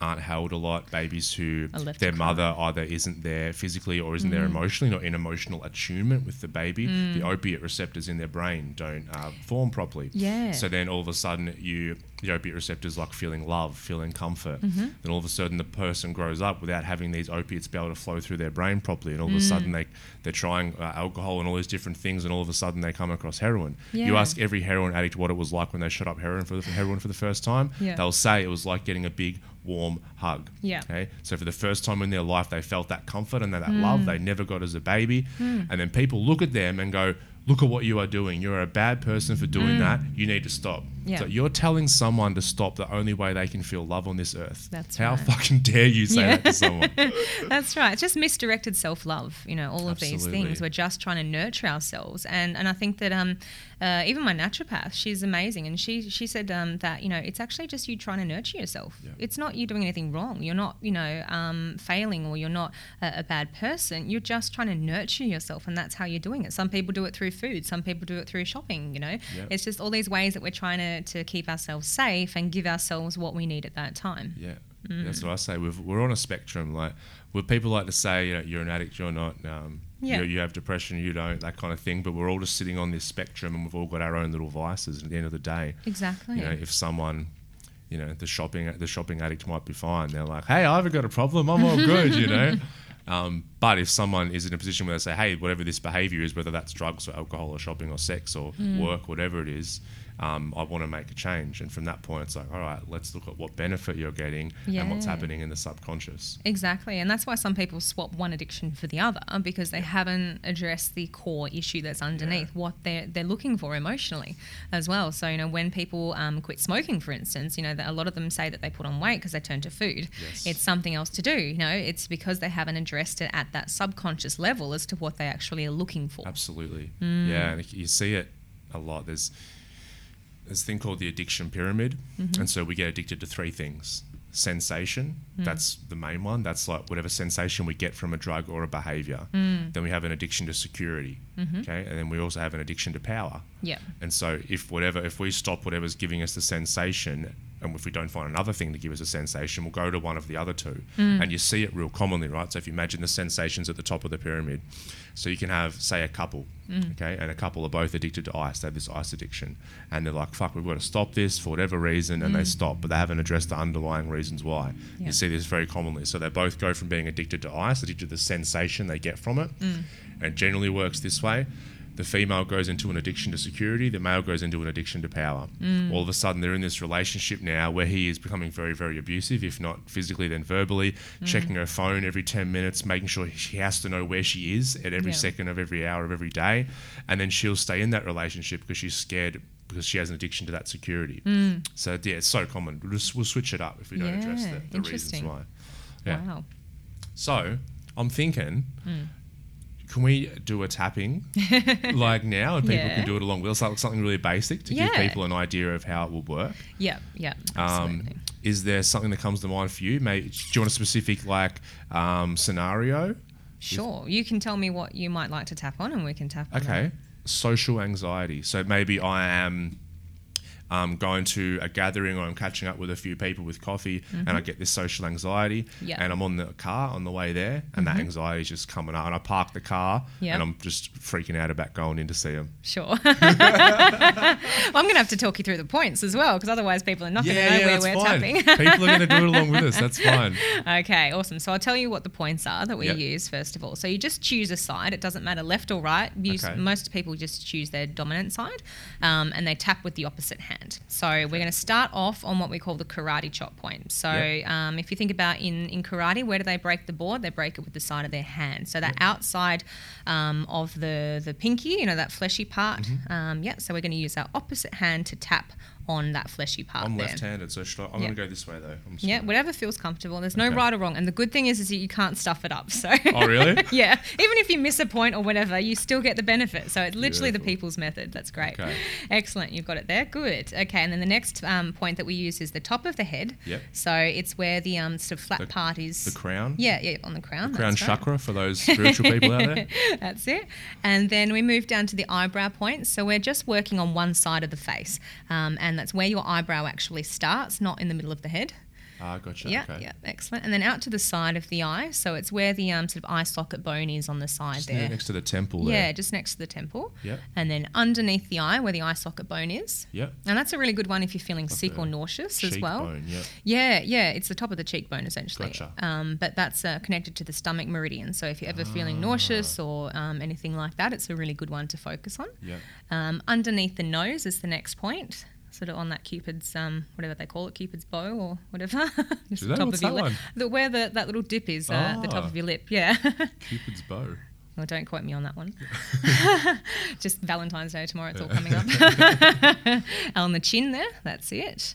aren't held a lot, babies who their mother either isn't there physically or isn't there Mm. emotionally, not in emotional attunement with the baby, the opiate receptors in their brain don't uh, form properly. Yeah. So then all of a sudden, you the opiate receptors like feeling love, feeling comfort. Mm-hmm. Then all of a sudden, the person grows up without having these opiates be able to flow through their brain properly, and all of Mm. a sudden they they're trying uh, alcohol and all these different things, and all of a sudden they come across heroin. Yeah. You ask every heroin addict what it was like when they shot up heroin for the heroin for the first time. Yeah. They'll say it was like getting a big warm hug. Yeah. Okay. So for the first time in their life, they felt that comfort and that Mm. love they never got as a baby, and then people look at them and go. Look at what you are doing. You're a bad person for doing that. You need to stop. Mm. Yeah. So you're telling someone to stop the only way they can feel love on this earth. That's How right. fucking dare you say Yeah. that to someone? That's right. It's just misdirected self love. You know, all of these things. We're just trying to nurture ourselves, and and I think that um, uh, even my naturopath, she's amazing, and she she said um, that you know it's actually just you trying to nurture yourself. Yeah. It's not you doing anything wrong. You're not you know um, failing or you're not a, a bad person. You're just trying to nurture yourself, and that's how you're doing it. Some people do it through food. Some people do it through shopping. You know, Yeah. it's just all these ways that we're trying to to keep ourselves safe and give ourselves what we need at that time. Yeah, Mm. that's what I say. We've, we're on a spectrum. Like, where people like to say, you know, you're an addict, you're not. Um, Yeah. you, you have depression, you don't, that kind of thing. But we're all just sitting on this spectrum, and we've all got our own little vices. At the end of the day, Exactly. you know, if someone, you know, the shopping the shopping addict might be fine. They're like, hey, I haven't got a problem. I'm all good. You know. Um, but if someone is in a position where they say, hey, whatever this behavior is, whether that's drugs or alcohol or shopping or sex or Mm. work, whatever it is, um, I want to make a change. And from that point, it's like, all right, let's look at what benefit you're getting and what's happening in the subconscious. Exactly, and that's why some people swap one addiction for the other because they haven't addressed the core issue that's underneath what they're they're looking for emotionally as well. So you know, when people um, quit smoking, for instance, you know, that a lot of them say that they put on weight because they turn to food. Yes. It's something else to do. You know, it's because they haven't addressed it at that subconscious level as to what they actually are looking for. Absolutely. Mm. Yeah, and you see it a lot. There's a thing called the addiction pyramid, Mm-hmm. and so we get addicted to three things: sensation. Mm. That's the main one. That's like whatever sensation we get from a drug or a behavior. Mm. Then we have an addiction to security. Mm-hmm. Okay, and then we also have an addiction to power. Yeah. And so if whatever if we stop whatever's giving us the sensation and if we don't find another thing to give us a sensation, we'll go to one of the other two. Mm. And you see it real commonly, right? So if you imagine the sensations at the top of the pyramid, so you can have, say, a couple, mm. okay, and a couple are both addicted to ice. They have this ice addiction, and they're like, "Fuck, we've got to stop this for whatever reason," and they mm. stop, but they haven't addressed the underlying reasons why. Yeah. You see this very commonly. So they both go from being addicted to ice, addicted to the sensation they get from it, and it generally works this way. The female goes into an addiction to security, the male goes into an addiction to power. Mm. All of a sudden, they're in this relationship now where he is becoming very, very abusive, if not physically, then verbally, mm. checking her phone every 10 minutes, making sure she has to know where she is at every Yeah. second of every hour of every day. And then she'll stay in that relationship because she's scared because she has an addiction to that security. Mm. So, yeah, it's so common. We'll, just, we'll switch it up if we don't address the, the reasons why. Yeah. Wow. So I'm thinking, Hmm. Can we do a tapping like now, and people Yeah. can do it along with us, like something really basic to give people an idea of how it will work. Yeah. Yeah. Um, is there something that comes to mind for you? Maybe do you want a specific like um, scenario? sure. You can tell me what you might like to tap on, and we can tap. on Okay, that. social anxiety. So maybe I am. Um, going to a gathering or I'm catching up with a few people with coffee and I get this social anxiety Mm-hmm. Yeah. Mm-hmm. and I'm on the car on the way there and that anxiety is just coming up and I park the car Yeah. and I'm just freaking out about going in to see them. Sure. well, I'm going to have to talk you through the points as well, because otherwise people are not going to know where we're tapping. people are going to do it along with us. That's fine. okay, awesome. So I'll tell you what the points are that we Yep. use first of all. So you just choose a side. It doesn't matter left or right. Use, Okay. Most people just choose their dominant side, um, and they tap with the opposite hand. So we're going to start off on what we call the karate chop point. So Yep. um, if you think about in in karate, where do they break the board? They break it with the side of their hand. So that outside um, of the the pinky, you know, that fleshy part. Mm-hmm. Um, yeah. So we're going to use our opposite hand to tap on that fleshy part. I'm there. left-handed, so should I, I'm Yeah. going to go this way though. I'm Yeah, whatever feels comfortable. There's no Okay. right or wrong. And the good thing is, is that you can't stuff it up. So. Oh, really? yeah. Even if you miss a point or whatever, you still get the benefit. So it's literally the people's method. That's great. Okay. Excellent. You've got it there. Good. Okay. And then the next um, point that we use is the top of the head. Yep. So it's where the um, sort of flat The- part is. the crown. Yeah, yeah, on the crown. Crown right. chakra for those spiritual people out there. That's it. And then we move down to the eyebrow point. So we're just working on one side of the face. Um, and that's where your eyebrow actually starts, not in the middle of the head. Ah, gotcha. Yeah, okay. yeah, excellent. And then out to the side of the eye. So it's where the um, sort of eye socket bone is on the side Just there. next to the temple Yeah, there. just next to the temple. Yep. And then underneath the eye, where the eye socket bone is. Yep. And that's a really good one if you're feeling sick or nauseous as well. Cheekbone, yep. Yeah, yeah, it's the top of the cheekbone essentially. Gotcha. Um, but that's uh, connected to the stomach meridian. So if you're ever feeling nauseous or um, anything like that, it's a really good one to focus on. Yep. Um, underneath the nose is the next point, sort of on that Cupid's, um, whatever they call it, Cupid's bow or whatever. Just Do the top of your lip. The, where the, that little dip is, uh, the top Ah. of your lip. Yeah. Cupid's bow. well, don't quote me on that one. Just Valentine's Day tomorrow, it's all coming up. on the chin there, that's it.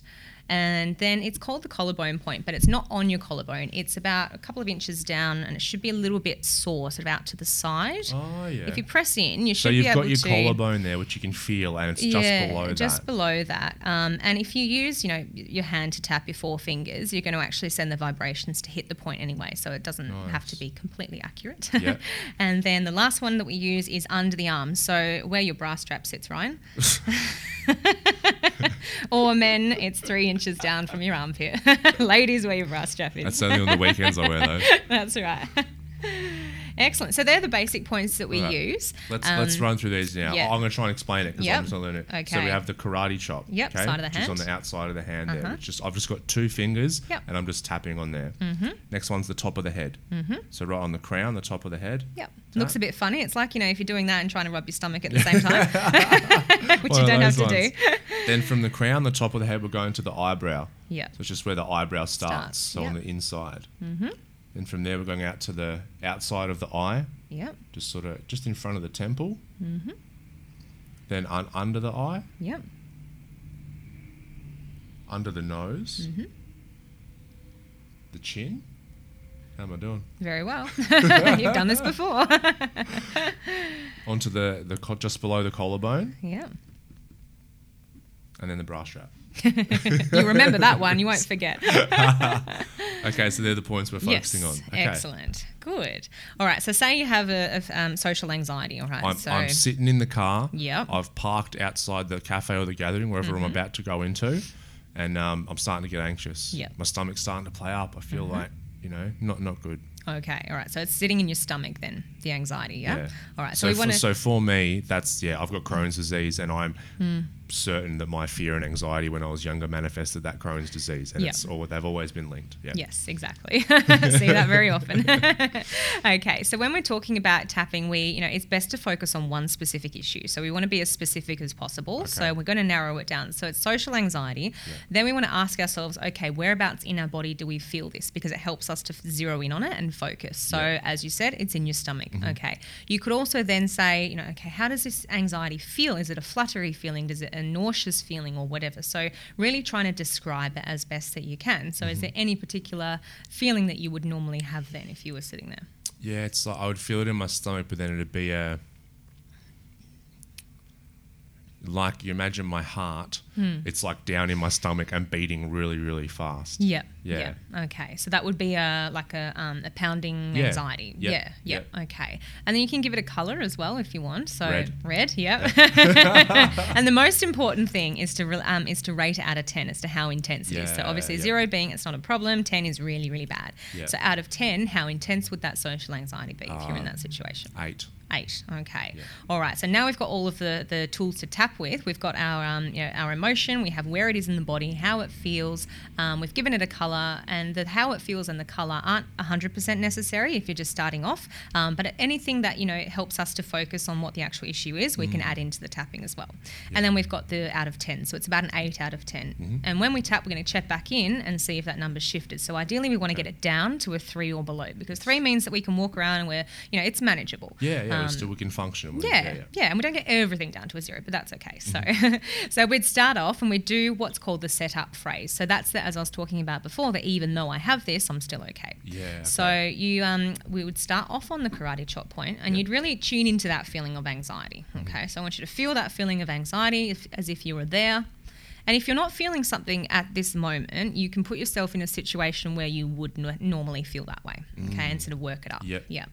And then it's called the collarbone point, but it's not on your collarbone. It's about a couple of inches down, and it should be a little bit sore, sort of out to the side. Oh yeah. If you press in, you should so be able to. So you've got your collarbone there, which you can feel, and it's just below just that. Just below that. Um, and if you use, you know, your hand to tap your four fingers, you're going to actually send the vibrations to hit the point anyway, so it doesn't have to be completely accurate. Yep. and then the last one that we use is under the arm, so where your bra strap sits, Ryan. or men, it's three inches down from your armpit. Ladies, where your bra strap is. That's only on the weekends I wear those. That's right. Excellent. So they're the basic points that we Right. use. Let's let's Um, run through these now. yeah. I'm going to try and explain it because Yep. I'm just not learning it. Okay. So we have the karate chop. Yep, okay, side of the which is on the outside of the hand there. Uh-huh. Which just I've just got two fingers Yep. and I'm just tapping on there. Mm-hmm. Next one's the top of the head. Mm-hmm. So right on the crown, the top of the head. Yep. Looks a bit funny. It's like, you know, if you're doing that and trying to rub your stomach at the same time, which One you don't have to those do. then from the crown, the top of the head, we're going to the eyebrow. Yeah. So it's just where the eyebrow starts, Starts, so on the inside. Mm-hmm. Then from there, we're going out to the outside of the eye, Yep. just sort of just in front of the temple. Mm-hmm. Then un- under the eye, Yep. under the nose, Mm-hmm. the chin. How am I doing? Very well. You've done this before. Onto the the just below the collarbone, yeah. and then the bra strap. you remember that one, you won't forget. Okay, so they're the points we're focusing yes, on. Okay. excellent. Good. All right, so say you have a, a um, social anxiety, all right? I'm, so I'm sitting in the car. Mm-hmm. I've parked outside the cafe or the gathering, wherever I'm about to go into, and um, I'm starting to get anxious. Mm-hmm. My stomach's starting to play up. I feel like, you know, not not good. Okay, all right. So it's sitting in your stomach then, the anxiety, yeah? Yeah. All right. So, So, we for, want to. so for me, that's yeah. I've got Crohn's disease, and I'm Hmm. certain that my fear and anxiety when I was younger manifested that Crohn's disease, and Yeah. it's all they've always been linked. Yeah. Yes, exactly. See that very often. okay, so when we're talking about tapping, we, you know, it's best to focus on one specific issue. So we want to be as specific as possible. So we're going to narrow it down. So it's social anxiety. Then we want to ask ourselves, okay, whereabouts in our body do we feel this? Because it helps us to zero in on it and focus. So Yeah. as you said, it's in your stomach. Mm-hmm. Okay. You could also then say, you know, okay, how does this anxiety feel? Is it a fluttery feeling? Does it a nauseous feeling or whatever? So really trying to describe it as best that you can. So is mm-hmm. there any particular feeling that you would normally have then if you were sitting there? Yeah, it's like I would feel it in my stomach, but then it'd be a like you imagine my heart. Hmm. It's like down in my stomach and beating really, really fast. Yeah. Yeah. Okay. So that would be a like a um, a pounding Yeah. anxiety. Yep. Yeah. Yeah. Okay. And then you can give it a color as well if you want. So Red. Red. Yeah. and the most important thing is to re- um, is to rate it out of ten as to how intense it is. So obviously yeah. zero being it's not a problem, ten is really really bad. Yeah. So out of ten, how intense would that social anxiety be if you're in Um, that situation? Eight. Eight. Okay. Yeah. All right. So now we've got all of the, the tools to tap with. We've got our um, you know, our emotion. We have where it is in the body, how it feels. Um, we've given it a color, and the how it feels and the color aren't 100% necessary if you're just starting off. Um, but anything that you know helps us to focus on what the actual issue is, we Mm. can add into the tapping as well. And then we've got the out of 10. So it's about an eight out of 10. Mm-hmm. And when we tap, we're going to check back in and see if that number's shifted. So ideally, we want to get it down to a three or below because three means that we can walk around and we're you know it's manageable. Yeah, yeah. Um, we still we can function. We- yeah, yeah, and we don't get everything down to a zero, but that's okay. So, so we'd start off and we'd do what's called the setup phrase. So that's the, as I was talking about before, that even though I have this, I'm still okay. Yeah, So you, um, we would start off on the karate chop point, and you'd really tune into that feeling of anxiety. Okay, so I want you to feel that feeling of anxiety if, as if you were there. And if you're not feeling something at this moment, you can put yourself in a situation where you would n- normally feel that way. Okay, and sort of work it up. Yep. Yeah.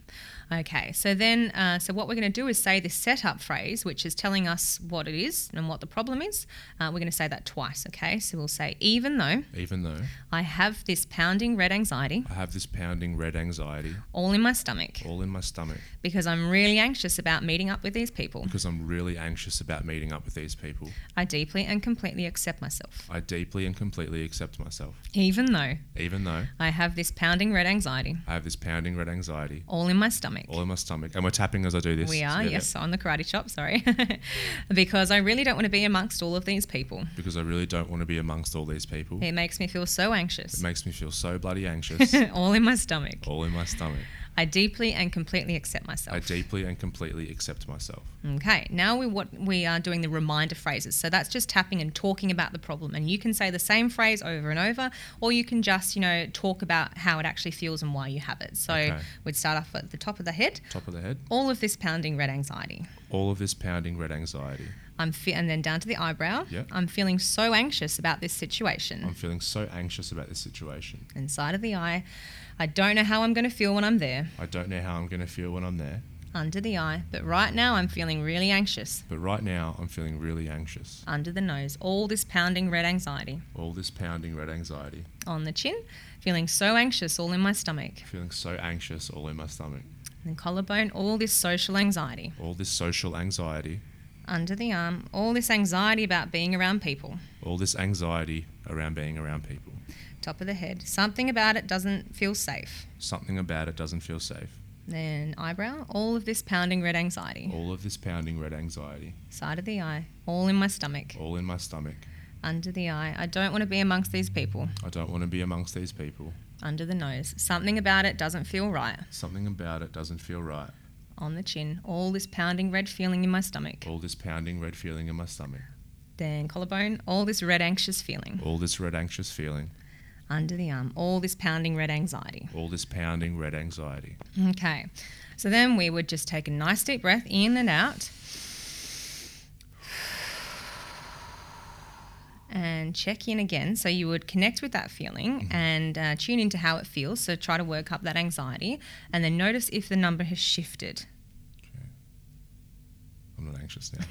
Okay. So then, uh, so what we're going to do is say this setup phrase, which is telling us what it is and what the problem is. Uh, we're going to say that twice. Okay. So we'll say, even though Even though I have this pounding red anxiety I have this pounding red anxiety all in my stomach all in my stomach because I'm really anxious about meeting up with these people, because I'm really anxious about meeting up with these people, I deeply and completely accept myself. I deeply and completely accept myself. Even though Even though I have this pounding red anxiety I have this pounding red anxiety all in my stomach. All in my stomach. And we're tapping as I do this. We are, yes, on the karate chop, sorry. because I really don't want to be amongst all of these people. Because I really don't want to be amongst all these people. It makes me feel so anxious. It makes me feel so bloody anxious all in my stomach. all in my stomach. I deeply and completely accept myself. I deeply and completely accept myself. Okay, now we what we are doing the reminder phrases. So that's just tapping and talking about the problem, and you can say the same phrase over and over, or you can just you know talk about how it actually feels and why you have it. So Okay. we'd start off at the top of the head. Top of the head. All of this pounding red anxiety. All of this pounding red anxiety. I'm fe- and then down to the eyebrow. Yeah. I'm feeling so anxious about this situation. I'm feeling so anxious about this situation. Inside of the eye, I don't know how I'm going to feel when I'm there. I don't know how I'm going to feel when I'm there, Under the eye, but right now I'm feeling really anxious. but right now I'm feeling really anxious. Under the nose, all this pounding red anxiety. All this pounding red anxiety. On the chin, feeling so anxious all in my stomach. Feeling so anxious all in my stomach. And collarbone, all this social anxiety. All this social anxiety. Under the arm, all this anxiety about being around people. All this anxiety around being around people. Top of the head, something about it doesn't feel safe. Something about it doesn't feel safe. Then eyebrow, all of this pounding red anxiety. All of this pounding red anxiety. Side of the eye, all in my stomach. All in my stomach. Under the eye, I don't want to be amongst these people. I don't want to be amongst these people. Under the nose, something about it doesn't feel right. Something about it doesn't feel right. On the chin, all this pounding red feeling in my stomach. All this pounding red feeling in my stomach. Then collarbone, all this red anxious feeling. All this red anxious feeling. Under the arm, all this pounding red anxiety. All this pounding red anxiety. Okay. So then we would just take a nice deep breath in and out. and check in again. So you would connect with that feeling and uh, tune into how it feels. So try to work up that anxiety and then notice if the number has shifted. I'm not anxious now.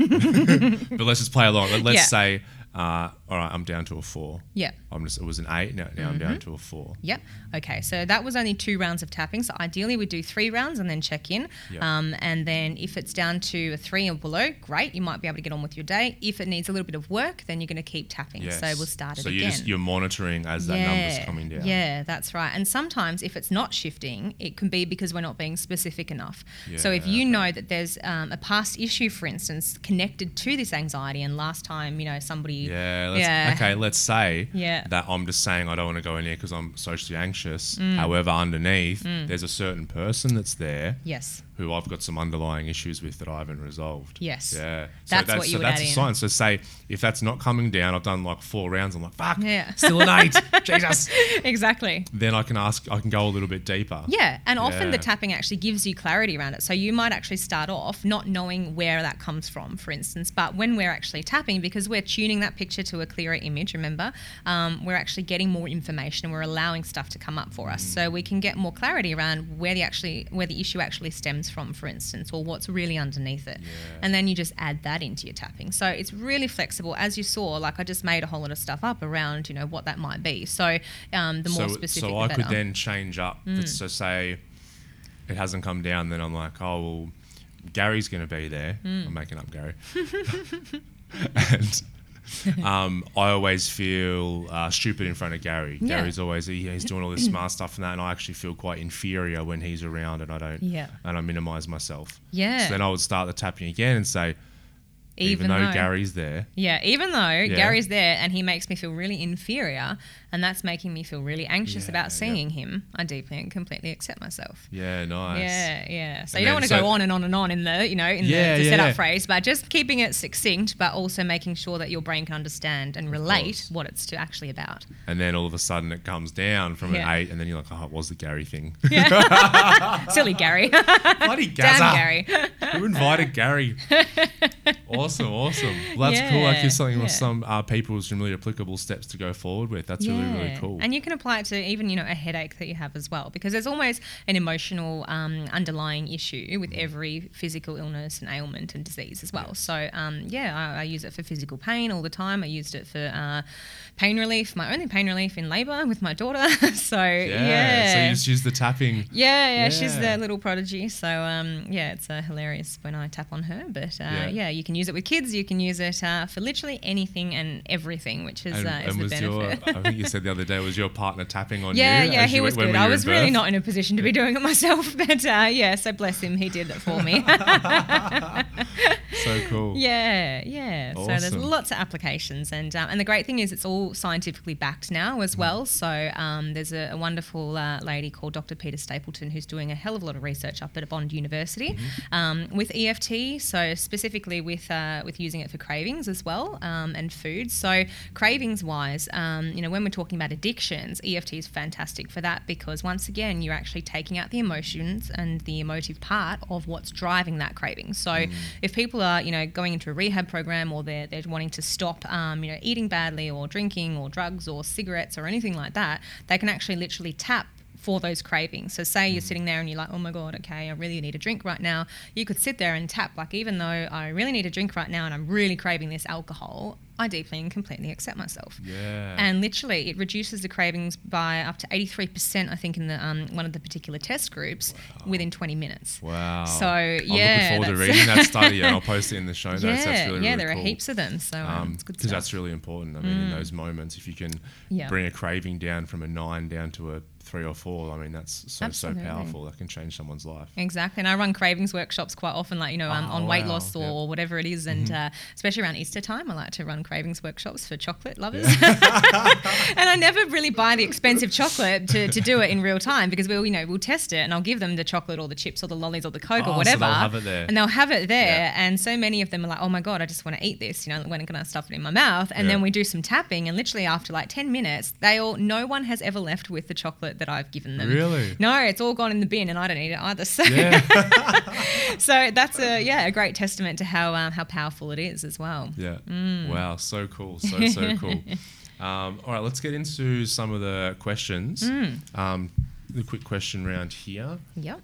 but let's just play along. Let- Let's Yeah. say, uh, all right, I'm down to a four. Yeah. I'm just. It was an eight. Now, now I'm down to a four. Yep. Okay. So that was only two rounds of tapping. So ideally, we do three rounds and then check in. Yep. Um, and then if it's down to a three or below, great. You might be able to get on with your day. If it needs a little bit of work, then you're going to keep tapping. Yes. So we'll start it So again. you're just you're monitoring as that number's coming down. Yeah, that's right. And sometimes if it's not shifting, it can be because we're not being specific enough. Yeah, so if you okay. know that there's um, a past issue, for instance, connected to this anxiety, and last time, you know, somebody. Yeah. Yeah. Okay. Let's say Yeah. that I'm just saying I don't want to go in here because I'm socially anxious. Mm. However, underneath there's a certain person that's there Yes. Who I've got some underlying issues with that I haven't resolved. Yes. Yeah. That's what you so would that's add a in. sign. So say if that's not coming down, I've done like four rounds. I'm like, fuck. Yeah. Still an eight. Jesus. exactly. Then I can ask. I can go a little bit deeper. Yeah, and often the tapping actually gives you clarity around it. So you might actually start off not knowing where that comes from, for instance. But when we're actually tapping, because we're tuning that picture to a clearer image, remember, um, we're actually getting more information and we're allowing stuff to come up for us. So we can get more clarity around where the actually where the issue actually stems from, for instance, or what's really underneath it. And then you just add that into your tapping. So it's really flexible. As you saw, like I just made a whole lot of stuff up around, you know, what that might be. So um, the more so, specific, so I. Mm. could then change up. So say it hasn't come down, then I'm like, oh well, Gary's going to be there. Mm. I'm making up Gary, and. um, I always feel uh, stupid in front of Gary. Yeah. Gary's always he, he's doing all this smart stuff and that, and I actually feel quite inferior when he's around, and I don't, Yeah. and I minimise myself. Yeah. So then I would start the tapping again and say, even, though, Gary's there, Yeah, even though Gary's there and he makes me feel really inferior, and that's making me feel really anxious Yeah, about yeah. seeing him, I deeply and completely accept myself. yeah, nice. Yeah, yeah. So And you don't want to so- go on and on and on in the, you know, in Yeah, the, the yeah, setup yeah. phrase, but just keeping it succinct, but also making sure that your brain can understand and relate what it's to actually about. And then all of a sudden it comes down from Yeah. an eight, and then you're like, oh, it was the Gary thing. Silly Gary. Bloody Damn Gary. Who invited Gary? awesome, awesome. Well, that's cool. That Yeah, gives something yeah. with some uh, people some really applicable steps to go forward with. That's really, really cool. And you can apply it to even, you know, a headache that you have as well, because there's always an emotional um, underlying issue with every physical illness and ailment and disease as well. So, um, yeah, I, I use it for physical pain all the time. I used it for uh, pain relief, my only pain relief in labour with my daughter. so, yeah. yeah. So you just use the tapping. yeah, yeah, she's Yeah. the little prodigy. So, um, yeah, it's uh, hilarious when I tap on her. But uh, Yeah. yeah. you can use it with kids. You can use it uh, for literally anything and everything, which is, And, uh, is and the was your, benefit. I think you said the other day, was your partner tapping on Yeah, you? yeah, yeah, he was good. I was really birth? not in a position to be doing it myself, but uh, yeah, so bless him, he did it for me. So cool. yeah, yeah. So there's lots of applications, and um, and the great thing is it's all scientifically backed now Mm. as well. So um, there's a, a wonderful uh, lady called Dr. Peta Stapleton who's doing a hell of a lot of research up at Bond University Mm-hmm. um, with EFT. So specifically with uh, with using it for cravings as well um, and food. So cravings wise, um, you know, when we're talking about addictions, EFT is fantastic for that because once again, you're actually taking out the emotions and the emotive part of what's driving that craving. So Mm. if people are, you know, going into a rehab program or they're they're wanting to stop, um, you know, eating badly or drinking or drugs or cigarettes or anything like that, they can actually literally tap for those cravings. So say Mm. you're sitting there and you're like, oh my god, okay, I really need a drink right now. You could sit there and tap like, even though I really need a drink right now and I'm really craving this alcohol, I deeply and completely accept myself. Yeah. And literally, it reduces the cravings by up to 83%, I think, in the um, one of the particular test groups within 20 minutes. wow. So, I'm yeah, looking forward to reading that study, and I'll post it in the show notes. Yeah, that's really, yeah, really there cool. are heaps of them. So um, Um, it's good because stuff. that's really important. I mean, in those moments, if you can bring a craving down from a nine down to a three or four, I mean, that's so Absolutely. so powerful. That can change someone's life. Exactly, and I run cravings workshops quite often, like you know, um, Oh, on weight loss or Yep. Mm-hmm. whatever it is, and uh, especially around Easter time, I like to run cravings workshops for chocolate lovers. and I never really buy the expensive chocolate to, to do it in real time because we'll you know we'll test it and I'll give them the chocolate or the chips or the lollies or the coke Oh, or so whatever, they'll have it there. and they'll have it there. Yeah. And so many of them are like, oh my god, I just want to eat this. You know, when can I stuff it in my mouth? And Yeah. then we do some tapping, and literally after like ten minutes, they all no one has ever left with the chocolate that I've given them. Really? No, it's all gone in the bin, and I don't eat it either. So, Yeah. so that's a yeah a great testament to how um, how powerful it is as well. Yeah. Mm. Wow. So cool. So so cool. Um, all right, let's get into some of the questions. Mm. Um, the quick question round here. Yep.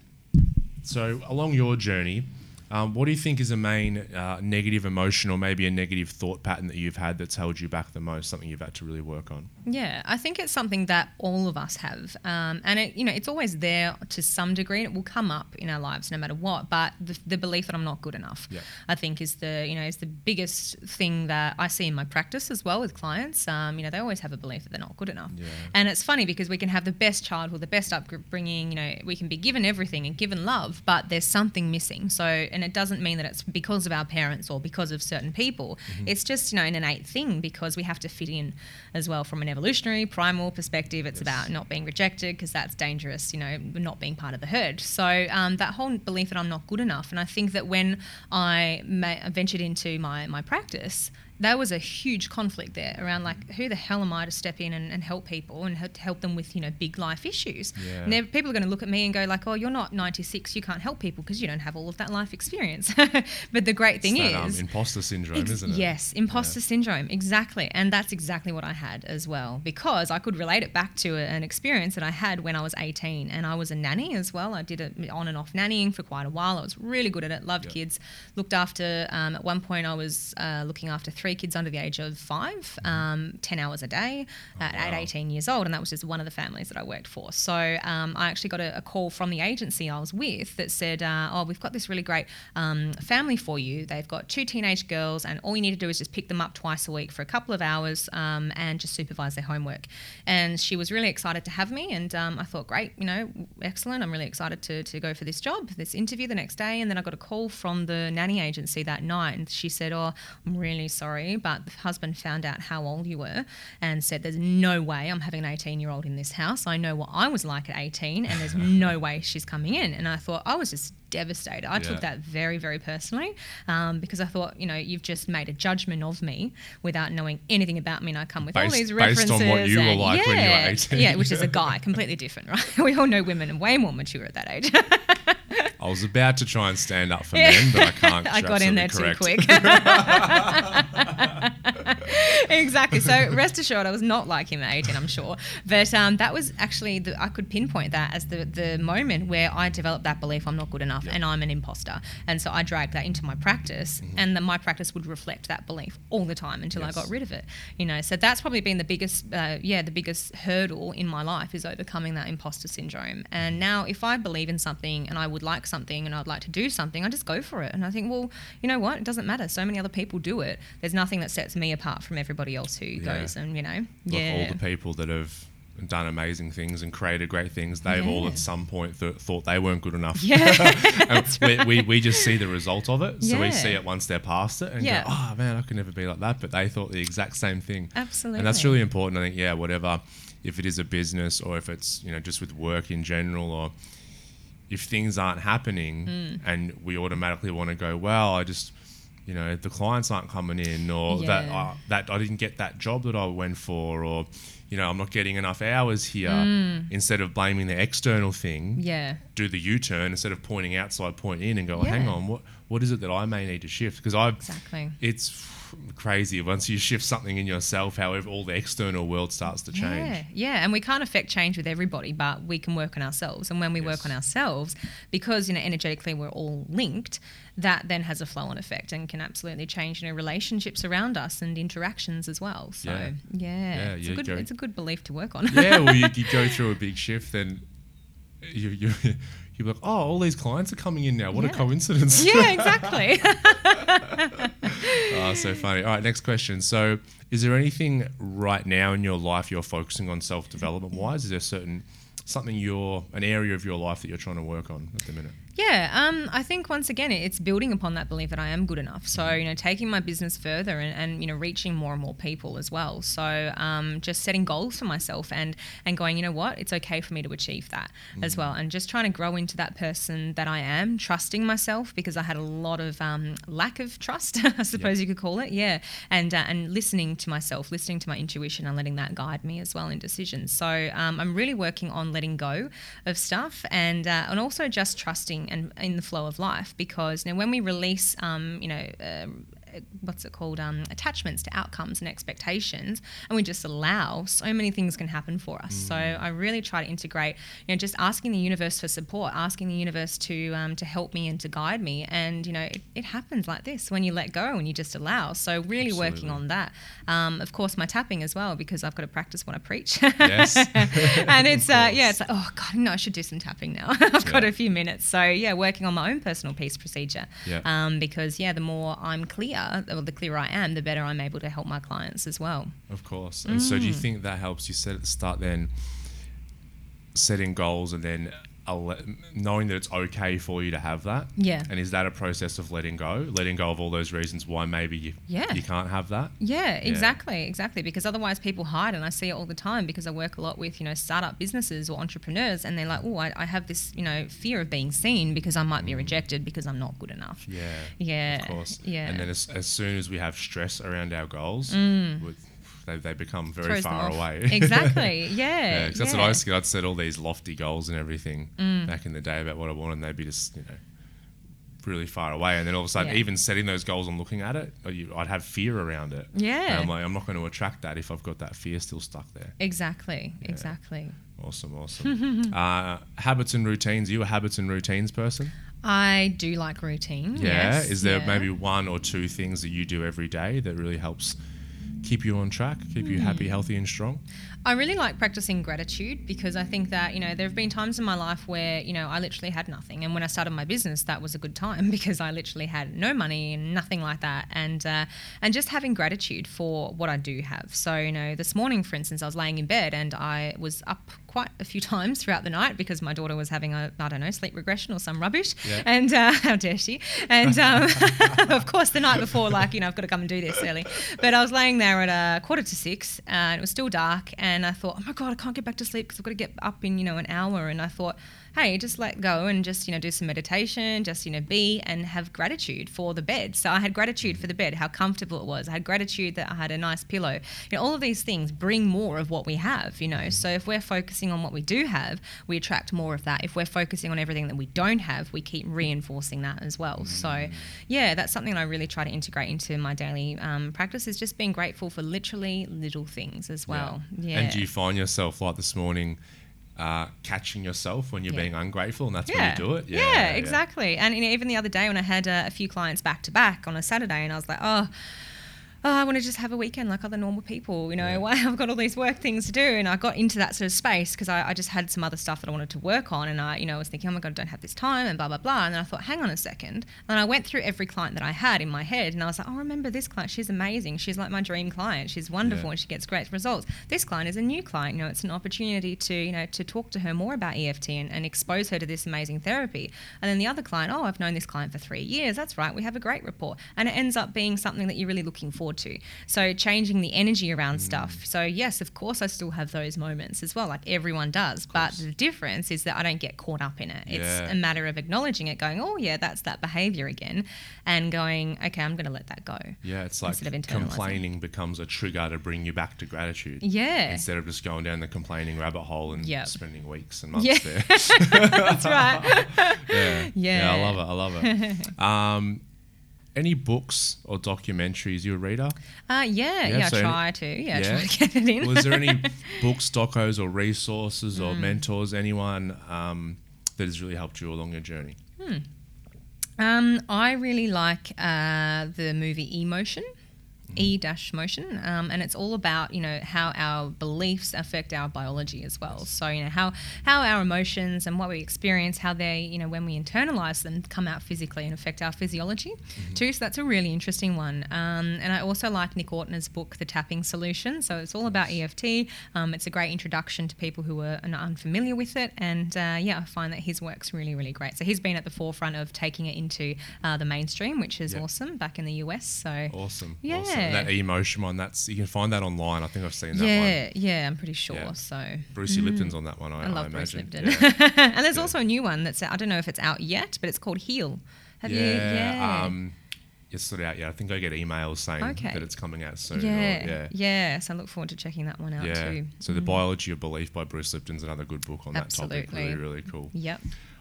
So, along your journey, um, what do you think is a main uh, negative emotion or maybe a negative thought pattern that you've had that's held you back the most? Something you've had to really work on? Yeah, I think it's something that all of us have, um, and it, you know, it's always there to some degree. It will come up in our lives no matter what. But the, the belief that I'm not good enough, Yeah. I think, is the you know is the biggest thing that I see in my practice as well with clients. Um, you know, they always have a belief that they're not good enough, Yeah. and it's funny because we can have the best childhood, the best upbringing. You know, we can be given everything and given love, but there's something missing. So, and it doesn't mean that it's because of our parents or because of certain people. It's just you know an innate thing because we have to fit in as well from an evolutionary primal perspective. It's Yes. about not being rejected because that's dangerous. You know, not being part of the herd. So um, that whole belief that I'm not good enough, and I think that when I ma- ventured into my my practice. There was a huge conflict there around like who the hell am I to step in and, and help people and help, help them with you know big life issues. Yeah. And people are going to look at me and go like, oh, you're not 96, you can't help people because you don't have all of that life experience. but the great thing that, is, um, imposter syndrome, Ex- isn't it? Yes, imposter syndrome, exactly. And that's exactly what I had as well because I could relate it back to a- an experience that I had when I was 18 and I was a nanny as well. I did it on and off nannying for quite a while. I was really good at it, loved kids, looked after, um, at one point, I was uh, looking after three kids under the age of five, um, 10 hours a day at, at wow. 18 years old. And that was just one of the families that I worked for. So um, I actually got a, a call from the agency I was with that said, uh, Oh, we've got this really great um, family for you. They've got two teenage girls, and all you need to do is just pick them up twice a week for a couple of hours um, and just supervise their homework. And she was really excited to have me. And um, I thought, Great, you know, excellent. I'm really excited to, to go for this job, this interview the next day. And then I got a call from the nanny agency that night, and she said, Oh, I'm really sorry, but the husband found out how old you were and said, There's no way I'm having an 18 year old in this house. I know what I was like at 18, and there's no way she's coming in. And I thought, I was just devastated. I Yeah. took that very, very personally um, because I thought, you know, you've just made a judgment of me without knowing anything about me. And I come with all Based- these based on references. what you were like yeah, when you were 18. Yeah, which is a guy, completely different, right? We all know women are way more mature at that age. I was about to try and stand up for Yeah. men, but I can't. I got in there absolutely too correct. quick. exactly. So rest assured, I was not like him at 18, I'm sure. But um, that was actually, the, I could pinpoint that as the, the moment where I developed that belief I'm not good enough and I'm an imposter. And so I dragged that into my practice, and then my practice would reflect that belief all the time until Yes. I got rid of it. You know, so that's probably been the biggest, uh, yeah, the biggest hurdle in my life is overcoming that imposter syndrome. And now, if I believe in something and I would like something and I'd like to do something, I just go for it. And I think, well, you know what? It doesn't matter. So many other people do it. There's nothing that sets me apart from everybody else who Yeah. goes and you know, Look, yeah, all the people that have done amazing things and created great things, they've all at some point th- thought they weren't good enough. yeah, And we, we, we just see the result of it. So we see it once they're past it and Yeah. go, oh man, I could never be like that. But they thought the exact same thing. absolutely. And that's really important. I think, yeah, whatever, if it is a business or if it's, you know, just with work in general or if things aren't happening Hmm. and we automatically want to go, well, I just, you know, the clients aren't coming in or that, uh, that I didn't get that job that I went for or, you know, I'm not getting enough hours here. Instead of blaming the external thing, yeah, do the U-turn instead of pointing outside, point in and go, hang on, what what is it that I may need to shift? Because I've exactly. it's crazy once you shift something in yourself, however, all the external world starts to change. Yeah, yeah, and we can't affect change with everybody, but we can work on ourselves. And when we Yes. work on ourselves, because you know energetically we're all linked, that then has a flow-on effect and can absolutely change you know relationships around us and interactions as well. So Yeah. yeah, Yeah, it's, a good, go- it's a good belief to work on. yeah, well, you, you go through a big shift, then you you you're like, oh, all these clients are coming in now. What a coincidence! yeah, exactly. oh, so funny. All right, next question. So, is there anything right now in your life you're focusing on self development wise? Is there certain something you're an area of your life that you're trying to work on at the minute? Yeah, um, I think once again it's building upon that belief that I am good enough. So you know, taking my business further and, and you know reaching more and more people as well. So um, just setting goals for myself and and going, you know what, it's okay for me to achieve that as well, and just trying to grow into that person that I am, trusting myself because I had a lot of um, lack of trust, I suppose you could call it. Yeah, and uh, and listening to myself, listening to my intuition, and letting that guide me as well in decisions. So um, I'm really working on letting go of stuff and uh, and also just trusting and in the flow of life because you know when we release um, you know. um what's it called um, attachments to outcomes and expectations, and we just allow, so many things can happen for us. So I really try to integrate, you know, just asking the universe for support, asking the universe to um, to help me and to guide me, and you know, it, it happens like this when you let go and you just allow. So really working on that. Um, of course, my tapping as well because I've got to practice what I preach. Yes. and it's uh, yeah, it's like oh god, no, I should do some tapping now. I've got a few minutes, so yeah, working on my own personal peace procedure. Yeah. Um, because yeah, the more I'm clear, or the clearer I am, the better I'm able to help my clients as well. Of course. And so, do you Mm. think that helps? You said at the start, then setting goals and then knowing that it's okay for you to have that. Yeah. And is that a process of letting go, letting go of all those reasons why maybe you Yeah. you can't have that? Yeah, exactly, exactly. Because otherwise, people hide, and I see it all the time. Because I work a lot with you know startup businesses or entrepreneurs, and they're like, "Oh, I, I have this you know fear of being seen because I might be mm. rejected because I'm not good enough." Yeah. Yeah, Of course. yeah. And then as, as soon as we have stress around our goals, mm. with, they, they become very Mm. Far away. Exactly. Yeah. Yeah, that's what yeah. Mm. I used to get. I'd set all these lofty goals and everything back in the day about what I wanted, and they'd be just, you know, really far away. And then all of a sudden, Yeah. even setting those goals and looking at it, I'd have fear around it. Yeah. And I'm like, I'm not going to attract that if I've got that fear still stuck there. Exactly. Exactly. Awesome, awesome. uh, habits and routines. Are you a habits and routines person? I do like routine. Yeah. yes, Is there yeah. maybe one or two things that you do every day that really helps keep you on track, keep you happy, healthy, and strong? I really like practicing gratitude because I think that, you know, there have been times in my life where, you know, I literally had nothing. And when I started my business, that was a good time because I literally had no money and nothing like that. And, uh, and just having gratitude for what I do have. So, you know, this morning, for instance, I was laying in bed and I was up quite a few times throughout the night because my daughter was having a, I don't know, sleep regression or some rubbish. Yeah. And uh, how dare she? And um, of course, the night before, like, you know, I've got to come and do this early. But I was laying there at a quarter to six and it was still dark. And I thought, oh my God, I can't get back to sleep because I've got to get up in, you know, an hour. And I thought, hey, just let go and just, you know, do some meditation, just, you know, be and have gratitude for the bed. So I had gratitude for the bed, how comfortable it was. I had gratitude that I had a nice pillow. You know, all of these things bring more of what we have, you know. So if we're focusing on what we do have, we attract more of that. If we're focusing on everything that we don't have, we keep reinforcing that as well. So, yeah, that's something I really try to integrate into my daily um, practice is just being grateful for literally little things as well. Yeah. And do you find yourself like this morning uh, catching yourself when you're Yeah. being ungrateful and that's yeah. when you do it? Yeah, exactly. And you know, even the other day when I had uh, a few clients back to back on a Saturday, and I was like, oh. Oh, I want to just have a weekend like other normal people, you know. Yeah. Why I've got all these work things to do, and I got into that sort of space because I, I just had some other stuff that I wanted to work on, and I, you know, was thinking, oh my god, I don't have this time, and blah blah blah. And then I thought, hang on a second, and I went through every client that I had in my head, and I was like, oh, remember this client? She's amazing. She's like my dream client. She's wonderful, Yeah. and she gets great results. This client is a new client. You know, it's an opportunity to, you know, to talk to her more about EFT and, and expose her to this amazing therapy. And then the other client, oh, I've known this client for three years. That's right. We have a great rapport. And it ends up being something that you're really looking forward to. So changing the energy around stuff. So yes, of course, I still have those moments as well, like everyone does. But the difference is that I don't get caught up in it. It's a matter of acknowledging it, going, oh yeah, that's that behavior again, and going, okay, I'm going to let that go. Yeah, it's like complaining becomes a trigger to bring you back to gratitude. Yeah. Instead of just going down the complaining rabbit hole and Yep. spending weeks and months Yeah. there. That's right. yeah. Yeah. I love it. I love it. um, any books or documentaries you a reader? Uh, yeah, Yeah, yeah, so try to. Yeah, yeah. try to get it in. Was there any books, docos, or resources Hmm. or mentors, anyone um, that has really helped you along your journey? Um, I really like uh, the movie Emotion. E dash motion, um, and it's all about you know how our beliefs affect our biology as well. So you know how how our emotions and what we experience, how they you know when we internalize them, come out physically and affect our physiology Mm-hmm. too. So that's a really interesting one. Um, and I also like Nick Ortner's book, The Tapping Solution. So it's all about EFT. Um, it's a great introduction to people who are unfamiliar with it, and uh, yeah, I find that his work's really really great. So he's been at the forefront of taking it into uh, the mainstream, which is Yep. awesome back in the US. So Awesome. Yeah. Awesome. That emotion one, that's you can find that online. I think I've seen that yeah, one. yeah, yeah, I'm pretty sure. Yeah. So Brucey Lipton's on that one, I, I love Bruce imagine. Lipton. Yeah. and there's also a new one that's I don't know if it's out yet, but it's called Heal. Have you? yeah. Yeah. Um, it's sort of out. Yeah, I think I get emails saying Okay. that it's coming out soon. or- yeah, yeah. yeah, So I look forward to checking that one out Yeah. too. So the biology of belief by Bruce Lipton's another good book on that topic. Absolutely. Really, really cool. Yep.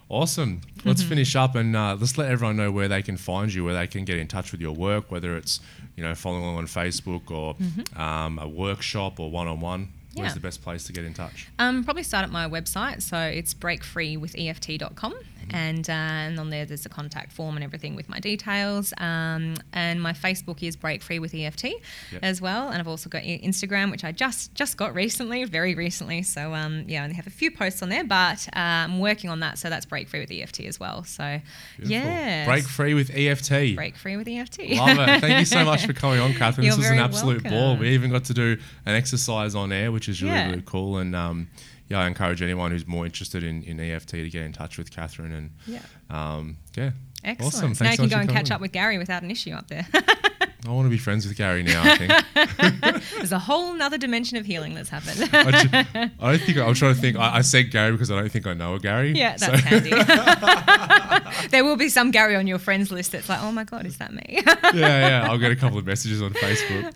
Awesome. Let's Mm-hmm. finish up and uh, let's let everyone know where they can find you, where they can get in touch with your work, whether it's you know following along on Facebook or um, a workshop or one on one. Where's Mm-hmm. Yeah. the best place to get in touch? Um, probably start at my website. So it's breakfreewitheft.com. And, uh, and on there, there's a contact form and everything with my details. Um, and my Facebook is Break Free with EFT Yep. as well. And I've also got Instagram, which I just just got recently, very recently. So um, yeah, I only have a few posts on there, but uh, I'm working on that. So that's Break Free with EFT as well. So yeah, Break free with EFT. Break Free with EFT. Love it. Thank you so much for coming on, Catharine. You're this was an absolute ball. We even got to do an exercise on air, which is really, Yeah. really cool. And um, yeah, I encourage anyone who's more interested in, in EFT to get in touch with Catharine. And Yeah. um, yeah, Excellent. Awesome. So now you can go and catch up with Gary without an issue up there. I want to be friends with Gary now. I think. There's a whole nother dimension of healing that's happened. I, ju- I don't think I'm trying to think. I, I said Gary because I don't think I know a Gary. Yeah, So- that's handy. there will be some Gary on your friends list that's like, oh my God, is that me? yeah, yeah. I'll get a couple of messages on Facebook.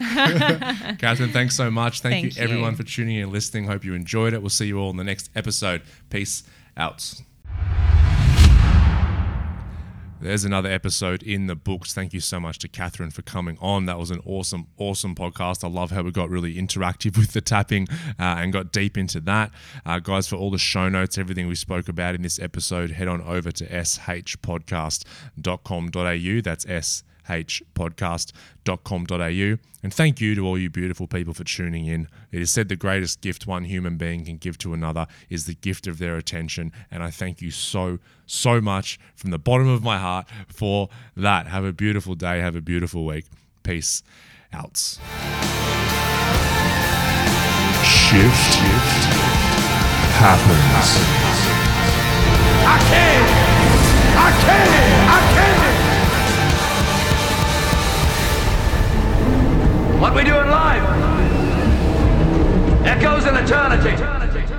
Catharine, thanks so much. Thank, Thank you, everyone, for tuning in and listening. Hope you enjoyed it. We'll see you all in the next episode. Peace out. There's another episode in the books. Thank you so much to Catharine for coming on. That was an awesome, awesome podcast. I love how we got really interactive with the tapping uh, and got deep into that. Uh, guys, for all the show notes, everything we spoke about in this episode, head on over to shpodcast.com.au. That's S hpodcast.com.au. And thank you to all you beautiful people for tuning in. It is said the greatest gift one human being can give to another is the gift of their attention. And I thank you so, so much from the bottom of my heart for that. Have a beautiful day. Have a beautiful week. Peace out. Shift happens. I can! I can! I can! What we do in life Echoes in eternity.